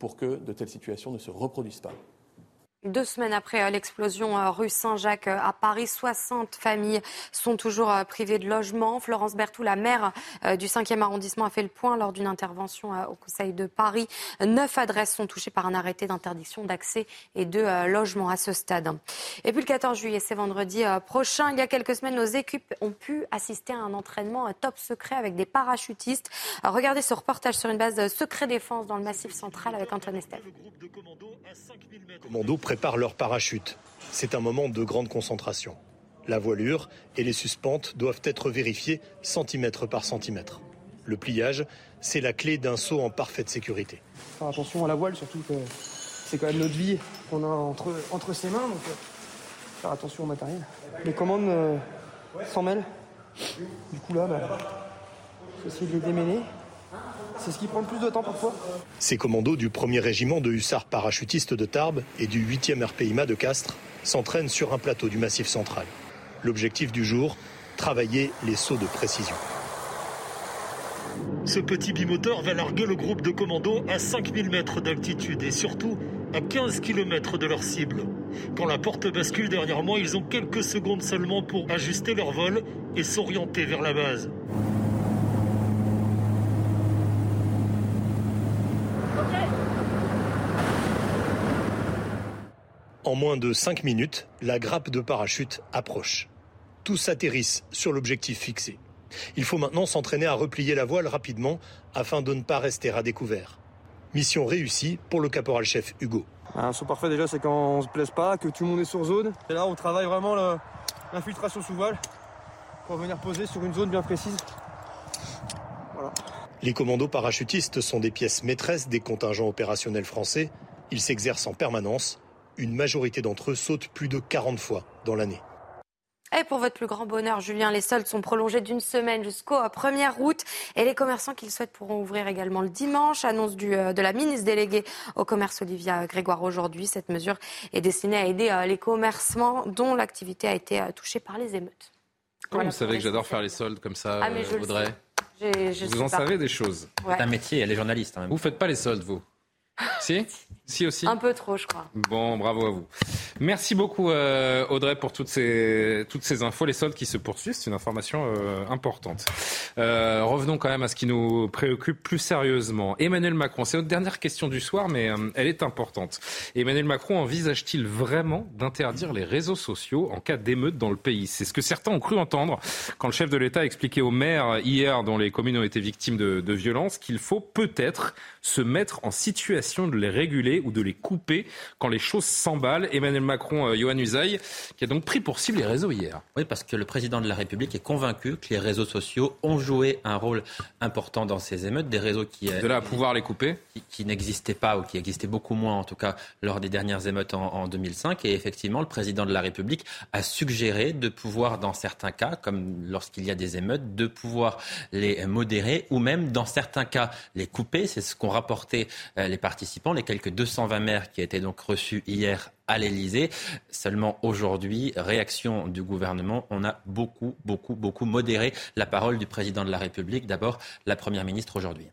pour que de telles situations ne se reproduisent pas. Deux semaines après euh, l'explosion euh, rue Saint-Jacques euh, à Paris, 60 familles sont toujours privées de logement. Florence Berthoud, la maire du 5e arrondissement, a fait le point lors d'une intervention au Conseil de Paris. Neuf adresses sont touchées par un arrêté d'interdiction d'accès et de logement à ce stade. Et puis le 14 juillet, c'est vendredi prochain. Il y a quelques semaines, nos équipes ont pu assister à un entraînement top secret avec des parachutistes. Regardez ce reportage sur une base secret défense dans le Massif central avec Antoine Estelle préparent leur parachute. C'est un moment de grande concentration. La voilure et les suspentes doivent être vérifiées centimètre par centimètre. Le pliage, c'est la clé d'un saut en parfaite sécurité. Faire attention à la voile, surtout que c'est quand même notre vie qu'on a entre, entre ses mains, donc euh, faire attention au matériel. Les commandes euh, s'en mêlent. Du coup là, bah, essayer de les démêler. C'est ce qui prend le plus de temps parfois. Ces commandos du 1er régiment de hussards parachutistes de Tarbes et du 8e RPIMA de Castres s'entraînent sur un plateau du Massif central. L'objectif du jour, travailler les sauts de précision. Ce petit bimoteur va larguer le groupe de commandos à 5000 mètres d'altitude et surtout à 15 km de leur cible. Quand la porte bascule derrière moi, ils ont quelques secondes seulement pour ajuster leur vol et s'orienter vers la base. En moins de 5 minutes, la grappe de parachute approche. Tous atterrissent sur l'objectif fixé. Il faut maintenant s'entraîner à replier la voile rapidement afin de ne pas rester à découvert. Mission réussie pour le caporal-chef Hugo. Un saut parfait déjà, c'est quand on se plaise pas, que tout le monde est sur zone. Et là, on travaille vraiment l'infiltration sous voile pour venir poser sur une zone bien précise. Les commandos parachutistes sont des pièces maîtresses des contingents opérationnels français. Ils s'exercent en permanence une majorité d'entre eux sautent plus de 40 fois dans l'année. Et pour votre plus grand bonheur, Julien, les soldes sont prolongés d'une semaine jusqu'au 1er euh, août. Et les commerçants qui le souhaitent pourront ouvrir également le dimanche. Annonce du, euh, de la ministre déléguée au commerce Olivia Grégoire aujourd'hui. Cette mesure est destinée à aider euh, les commerçants dont l'activité a été touchée par les émeutes. Comment vous savez que j'adore faire les soldes comme ça, ah, mais je Audrey je Vous en savez des choses. C'est un métier, elle est journaliste. Vous faites pas les soldes, vous Si Si aussi Un peu trop, je crois. Bon, bravo à vous. Merci beaucoup euh, Audrey pour toutes ces, toutes ces infos. Les soldes qui se poursuivent, c'est une information euh, importante. Euh, revenons quand même à ce qui nous préoccupe plus sérieusement. Emmanuel Macron, c'est notre dernière question du soir, mais elle est importante. Emmanuel Macron envisage-t-il vraiment d'interdire les réseaux sociaux en cas d'émeute dans le pays? C'est ce que certains ont cru entendre quand le chef de l'État a expliqué aux maires hier, dont les communes ont été victimes de, de violences, qu'il faut peut-être se mettre en situation de les réguler ou de les couper quand les choses s'emballent. Emmanuel Macron, euh, Johan Usaï, qui a donc pris pour cible les réseaux hier. Oui, parce que le président de la République est convaincu que les réseaux sociaux ont joué un rôle important dans ces émeutes, des réseaux qui... De là à pouvoir les couper Qui, n'existaient pas ou qui existaient beaucoup moins, en tout cas, lors des dernières émeutes en, en 2005. Et effectivement, le président de la République a suggéré de pouvoir, dans certains cas, comme lorsqu'il y a des émeutes, de pouvoir les modérer ou même, dans certains cas, les couper. C'est ce qu'ont rapporté euh, les participants, les quelques 220 maires qui étaient donc reçus hier à l'Elysée. Seulement aujourd'hui, réaction du gouvernement, on a beaucoup, beaucoup, beaucoup modéré la parole du président de la République. D'abord, la Première ministre aujourd'hui.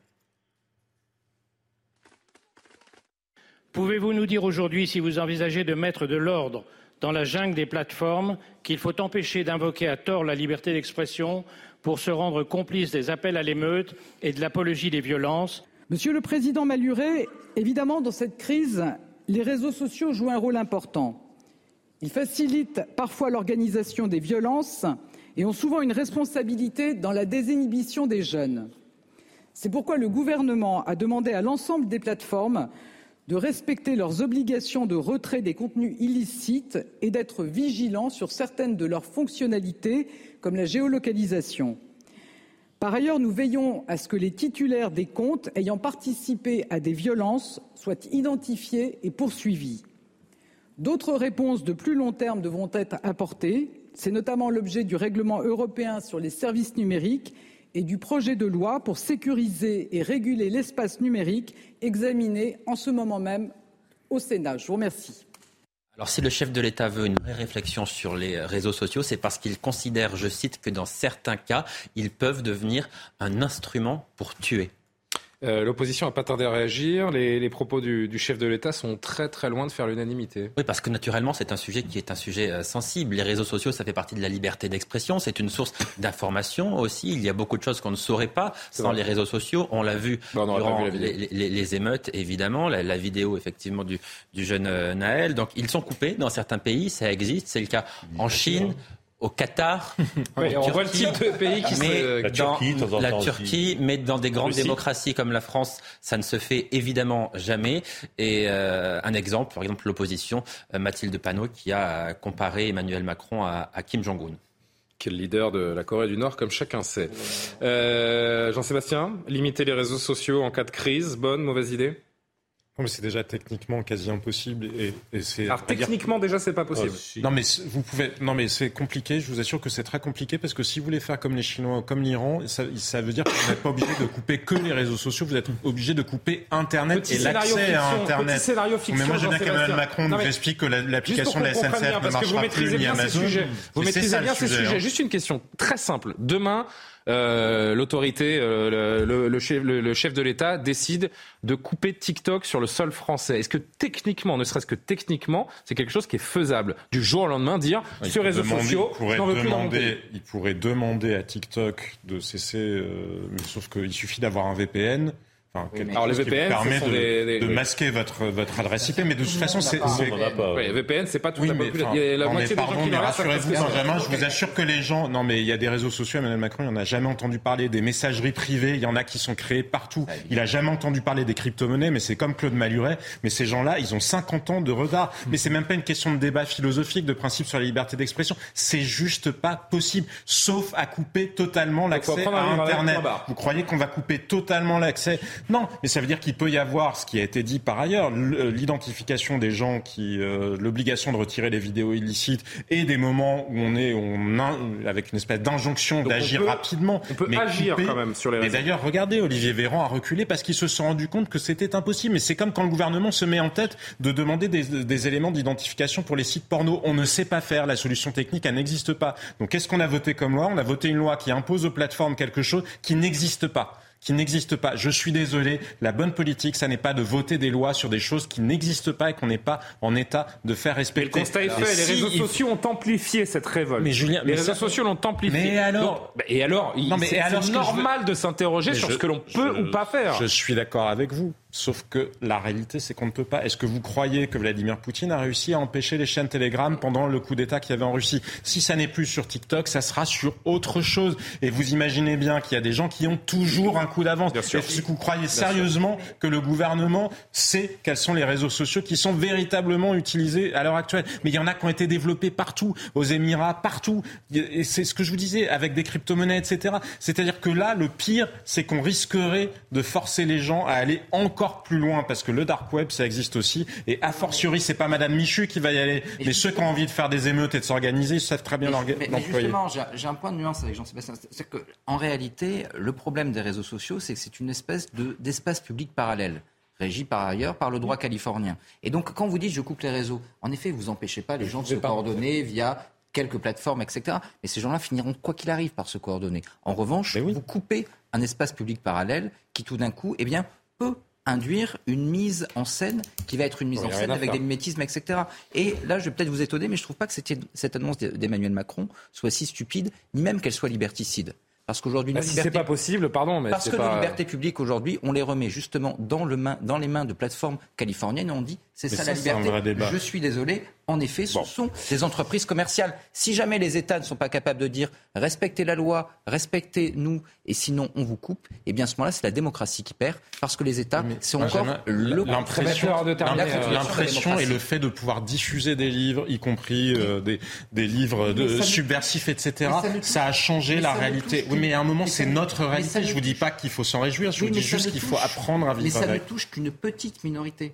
Pouvez-vous nous dire aujourd'hui si vous envisagez de mettre de l'ordre dans la jungle des plateformes, qu'il faut empêcher d'invoquer à tort la liberté d'expression pour se rendre complice des appels à l'émeute et de l'apologie des violences? Monsieur le Président Maluré, évidemment, dans cette crise, les réseaux sociaux jouent un rôle important. Ils facilitent parfois l'organisation des violences et ont souvent une responsabilité dans la désinhibition des jeunes. C'est pourquoi le gouvernement a demandé à l'ensemble des plateformes de respecter leurs obligations de retrait des contenus illicites et d'être vigilants sur certaines de leurs fonctionnalités, comme la géolocalisation. Par ailleurs, nous veillons à ce que les titulaires des comptes ayant participé à des violences soient identifiés et poursuivis. D'autres réponses de plus long terme devront être apportées. C'est notamment l'objet du règlement européen sur les services numériques et du projet de loi pour sécuriser et réguler l'espace numérique examiné en ce moment même au Sénat. Je vous remercie. Alors si le chef de l'État veut une vraie réflexion sur les réseaux sociaux, c'est parce qu'il considère, je cite, que dans certains cas, ils peuvent devenir un instrument pour tuer. Euh, L'opposition n'a pas tardé à réagir. Les, les propos du, du, chef de l'État sont très très loin de faire l'unanimité. Oui, parce que naturellement, c'est un sujet qui est un sujet euh, sensible. Les réseaux sociaux, ça fait partie de la liberté d'expression. C'est une source d'information aussi. Il y a beaucoup de choses qu'on ne saurait pas sans les réseaux sociaux. On l'a vu non, non, durant vu les, les, les, émeutes, évidemment, la, la, vidéo effectivement du, du jeune euh, Naël. Donc, ils sont coupés dans certains pays. Ça existe. C'est le cas en Chine au Qatar, oui, on voit le type de pays qui mais se... la Turquie, dans, la Turquie, mais dans des grandes Russie. démocraties comme la France, ça ne se fait évidemment jamais. Et euh, un exemple, par exemple, l'opposition, euh, Mathilde Panot, qui a comparé Emmanuel Macron à, à Kim Jong-un le leader de la Corée du Nord, comme chacun sait. Euh, Jean-Sébastien, limiter les réseaux sociaux en cas de crise, bonne, mauvaise idée? Non, mais c'est déjà techniquement quasi impossible. Et, et c'est. Alors techniquement déjà c'est pas possible. Oh, si. Non mais vous pouvez. Non mais c'est compliqué. Je vous assure que c'est très compliqué parce que si vous voulez faire comme les Chinois, comme l'Iran, ça, ça, veut dire que vous n'êtes pas obligé de couper que les réseaux sociaux. Vous êtes obligé de couper Internet petit et l'accès à Internet. Petit scénario fiction, mais moi j'aime bien qu'Emmanuel Macron nous explique que l'application de la SNCF bien, ne marchera plus ni Amazon. Vous maîtrisez bien ces sujets. hein. Juste une question très simple. Demain. Euh, l'autorité, euh, le, le, chef, le, le, chef, de l'État décide de couper TikTok sur le sol français. Est-ce que techniquement, ne serait-ce que techniquement, c'est quelque chose qui est faisable Du jour au lendemain, dire il sur les réseaux demander, sociaux, il pourrait, je veux demander, pays. il pourrait demander à TikTok de cesser, euh, mais sauf qu'il suffit d'avoir un VPN. Enfin, oui, alors les VPN permet de, des, des, de, masquer votre, votre adresse IP, mais de toute façon, c'est. Oui, VPN, c'est pas tout oui, il y a la non, moitié mais pardon, des gens qui mais l'ont rassurez-vous, Benjamin, je vous assure que les gens. Non, mais il y a des réseaux sociaux, Emmanuel Macron, il n'y en a jamais entendu parler. Des messageries privées, il y en a qui sont créées partout. Il a jamais entendu parler des crypto-monnaies, mais c'est comme Claude Maluret. Mais ces gens-là, ils ont 50 ans de retard. Mais c'est même pas une question de débat philosophique, de principe sur la liberté d'expression. C'est juste pas possible, sauf à couper totalement l'accès à Internet. Vous croyez qu'on va couper totalement l'accès Non, mais ça veut dire qu'il peut y avoir ce qui a été dit par ailleurs, l'identification des gens qui, euh, l'obligation de retirer les vidéos illicites et des moments où on est, on a, avec une espèce d'injonction d'agir rapidement. On peut mais agir couper, quand même sur les réseaux. Mais d'ailleurs, regardez, Olivier Véran a reculé parce qu'il se sont rendu compte que c'était impossible. Mais c'est comme quand le gouvernement se met en tête de demander des, des éléments d'identification pour les sites porno. On ne sait pas faire. La solution technique, elle n'existe pas. Donc, qu'est-ce qu'on a voté comme loi? On a voté une loi qui impose aux plateformes quelque chose qui n'existe pas qui n'existe pas. Je suis désolé, la bonne politique, ça n'est pas de voter des lois sur des choses qui n'existent pas et qu'on n'est pas en état de faire respecter. Mais le constat est fait, les réseaux sociaux ont amplifié cette révolte. Mais Julien, les mais réseaux ça... sociaux l'ont amplifié. Mais alors Donc, Et alors, c'est normal veux... de s'interroger sur je, ce que l'on peut je, ou pas faire. Je suis d'accord avec vous. Sauf que la réalité, c'est qu'on ne peut pas. Est-ce que vous croyez que Vladimir Poutine a réussi à empêcher les chaînes Telegram pendant le coup d'État qu'il y avait en Russie? Si ça n'est plus sur TikTok, ça sera sur autre chose. Et vous imaginez bien qu'il y a des gens qui ont toujours un coup d'avance. Est-ce que vous croyez bien sérieusement sûr. que le gouvernement sait quels sont les réseaux sociaux qui sont véritablement utilisés à l'heure actuelle? Mais il y en a qui ont été développés partout, aux Émirats, partout. Et c'est ce que je vous disais, avec des crypto-monnaies, etc. C'est-à-dire que là, le pire, c'est qu'on risquerait de forcer les gens à aller encore plus loin parce que le dark web ça existe aussi et a fortiori c'est pas Madame Michu qui va y aller mais, mais ceux qui ont envie de faire des émeutes et de s'organiser ils savent très bien l'employer. Mais, mais justement j'ai un point de nuance avec Jean-Sébastien c'est que en réalité le problème des réseaux sociaux c'est que c'est une espèce de d'espace public parallèle régi par ailleurs par le droit californien. Et donc quand vous dites je coupe les réseaux, en effet vous empêchez pas les gens de se coordonner via quelques plateformes, etc. Mais ces gens-là finiront, quoi qu'il arrive, par se coordonner. En revanche, oui. vous coupez un espace public parallèle qui, tout d'un coup, eh bien, peut induire une mise en scène qui va être une mise en scène avec des mimétismes, etc. Et là, je vais peut-être vous étonner, mais je trouve pas que cette, annonce d'Emmanuel Macron soit si stupide, ni même qu'elle soit liberticide. Parce qu'aujourd'hui, Bah, nos si libertés- c'est pas possible, pardon, mais parce que pas- nos libertés publiques aujourd'hui, on les remet justement dans, le main, dans les mains de plateformes californiennes et on dit c'est ça, ça, la liberté. Je suis désolé, en effet, ce sont des entreprises commerciales. Si jamais les États ne sont pas capables de dire respectez la loi, respectez-nous, et sinon on vous coupe, eh bien à ce moment-là, c'est la démocratie qui perd parce que les États, c'est encore le l'impression, l'impression et démocratie. le fait de pouvoir diffuser des livres, y compris euh, des, des livres de, Mais ça subversifs, etc. mais ça Ça a changé mais la ça réalité. Oui, mais à un moment, mais c'est ça notre mais réalité. ça ne Je vous dis pas qu'il faut s'en réjouir. Je Oui, vous dis mais ça juste qu'il faut apprendre à Mais vivre ça avec. ne touche qu'une petite minorité.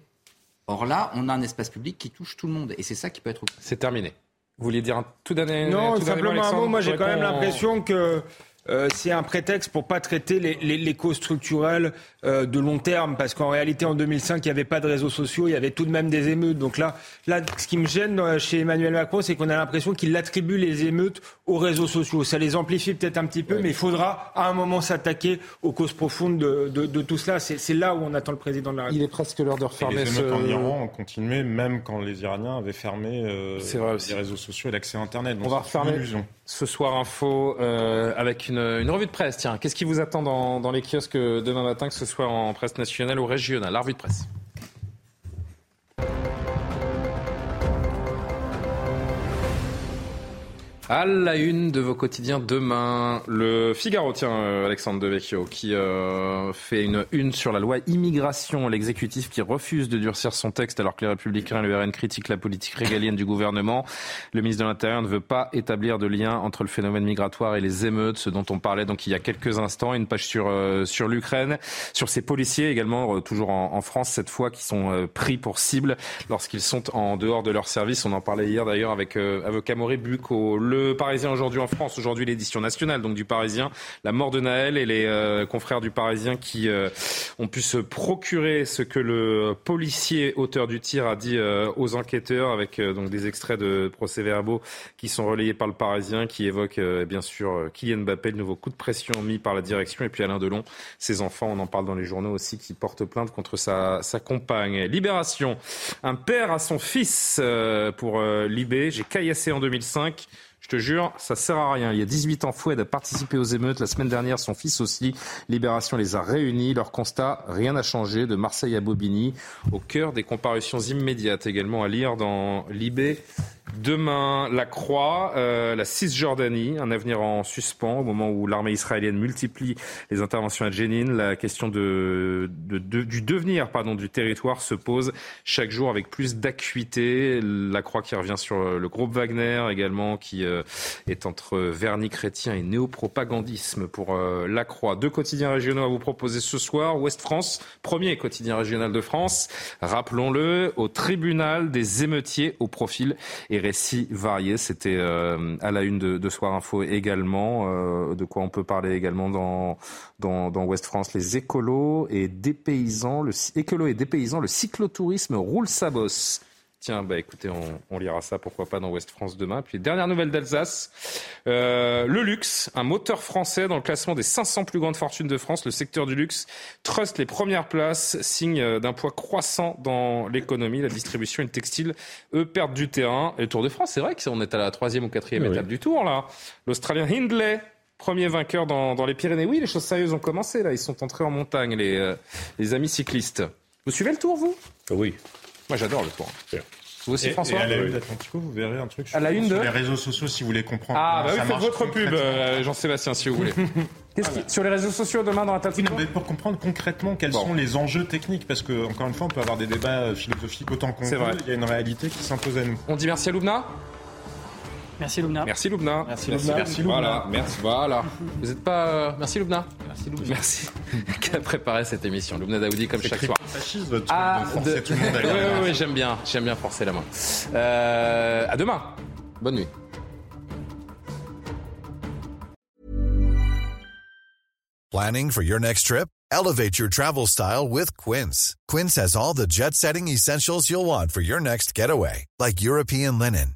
Or là, on a un espace public qui touche tout le monde, et c'est ça qui peut être. C'est terminé. Vous vouliez dire un tout dernier Non, tout dernier mot, simplement un mot. Moi, j'ai quand même l'impression que euh, c'est un prétexte pour pas traiter les, les, les causes structurelles euh, de long terme, parce qu'en réalité, en 2005, il n'y avait pas de réseaux sociaux, il y avait tout de même des émeutes. Donc là, là ce qui me gêne euh, chez Emmanuel Macron, c'est qu'on a l'impression qu'il attribue les émeutes aux réseaux sociaux. Ça les amplifie peut-être un petit peu, mais il faudra à un moment s'attaquer aux causes profondes de, de, de tout cela. C'est là où on attend le président de la République. Il est presque l'heure de refermer. les émeutes en Iran ont continué, même quand les Iraniens avaient fermé euh, les réseaux sociaux et l'accès à Internet. Donc on va refermer ce soir info euh, avec une, une, revue de presse. Tiens, qu'est-ce qui vous attend dans, dans les kiosques demain matin, que ce soit en presse nationale ou régionale? La revue de presse. À la une de vos quotidiens demain, le Figaro, tiens, euh, Alexandre Devecchio, qui euh, fait une une sur la loi immigration. L'exécutif qui refuse de durcir son texte alors que les Républicains et le RN critiquent la politique régalienne du gouvernement. Le ministre de l'Intérieur ne veut pas établir de lien entre le phénomène migratoire et les émeutes, ce dont on parlait donc il y a quelques instants. Une page sur, euh, sur l'Ukraine, sur ces policiers également, euh, toujours en, en, France cette fois, qui sont euh, pris pour cible lorsqu'ils sont en dehors de leur service. On en parlait hier d'ailleurs avec avocat Maurice Bucco. Le Parisien aujourd'hui en France, aujourd'hui l'édition nationale donc du Parisien, la mort de Naël et les euh, confrères du Parisien qui euh, ont pu se procurer ce que le policier auteur du tir a dit euh, aux enquêteurs avec donc des extraits de procès-verbaux qui sont relayés par le Parisien qui évoquent bien sûr Kylian Mbappé, le nouveau coup de pression mis par la direction et puis Alain Delon, ses enfants, on en parle dans les journaux aussi, qui portent plainte contre sa, sa compagne. Libération, un père à son fils pour Libé, j'ai caillassé en 2005. Je te jure, ça sert à rien. Il y a 18 ans, Foued a participé aux émeutes. La semaine dernière, son fils aussi. Libération les a réunis. Leur constat, rien n'a changé. De Marseille à Bobigny, au cœur des comparutions immédiates également à lire dans Libé. Demain, la Croix, euh, la Cisjordanie, un avenir en suspens au moment où l'armée israélienne multiplie les interventions à Jenin. La question du devenir pardon, du territoire se pose chaque jour avec plus d'acuité. La Croix qui revient sur le groupe Wagner également, qui euh, est entre vernis chrétien et néopropagandisme pour euh, la Croix. Deux quotidiens régionaux à vous proposer ce soir. Ouest France, premier quotidien régional de France. Rappelons-le, au tribunal des émeutiers au profil et récits variés. C'était euh, à la une de, de, Soir Info également. Euh, de quoi on peut parler également dans, dans, dans Ouest France. Les écolos et des paysans, le, écolos et des paysans, le cyclotourisme roule sa bosse. Tiens, bah écoutez, on, on, lira ça, pourquoi pas, dans Ouest France demain. Puis, dernière nouvelle d'Alsace. Euh, le luxe, un moteur français dans le classement des 500 plus grandes fortunes de France. Le secteur du luxe trust les premières places, signe d'un poids croissant dans l'économie. La distribution et le textile, eux, perdent du terrain. Et le Tour de France, c'est vrai qu'on est à la troisième ou quatrième oui. étape du Tour, là. L'Australien Hindley, premier vainqueur dans, dans, les Pyrénées. Oui, les choses sérieuses ont commencé, là. Ils sont entrés en montagne, les, euh, les amis cyclistes. Vous suivez le Tour, vous? Oui. Moi, j'adore le tour. Vous aussi, et, François et à la une d'Atlantico, vous verrez un truc sur, à la une sur de... les réseaux sociaux si vous voulez comprendre. Ah, bah oui, faites votre pub, euh, Jean-Sébastien, si vous voulez. Qu'est-ce qui... Sur les réseaux sociaux demain dans Atlantico oui, non, mais Pour comprendre concrètement quels bon. sont les enjeux techniques, parce que, encore une fois, on peut avoir des débats philosophiques autant qu'on veut. Vrai. Il y a une réalité qui s'impose à nous. On dit merci à Loubna? Merci Loubna. Merci Loubna. Merci Loubna. Merci Loubna. Voilà, merci. Voilà. Vous n'êtes pas. Euh... Merci Loubna. Merci Loubna. Merci. Qui a préparé cette émission Loubna Daoudi, comme chaque soir. Fasciste, votre ah, de tout le monde à Oui, oui, oui, j'aime bien. J'aime bien forcer la main. Euh, à demain. Bonne nuit. Planning for your next trip? Elevate your travel style with Quince. Quince has all the jet setting essentials you'll want for your next getaway, like European linen,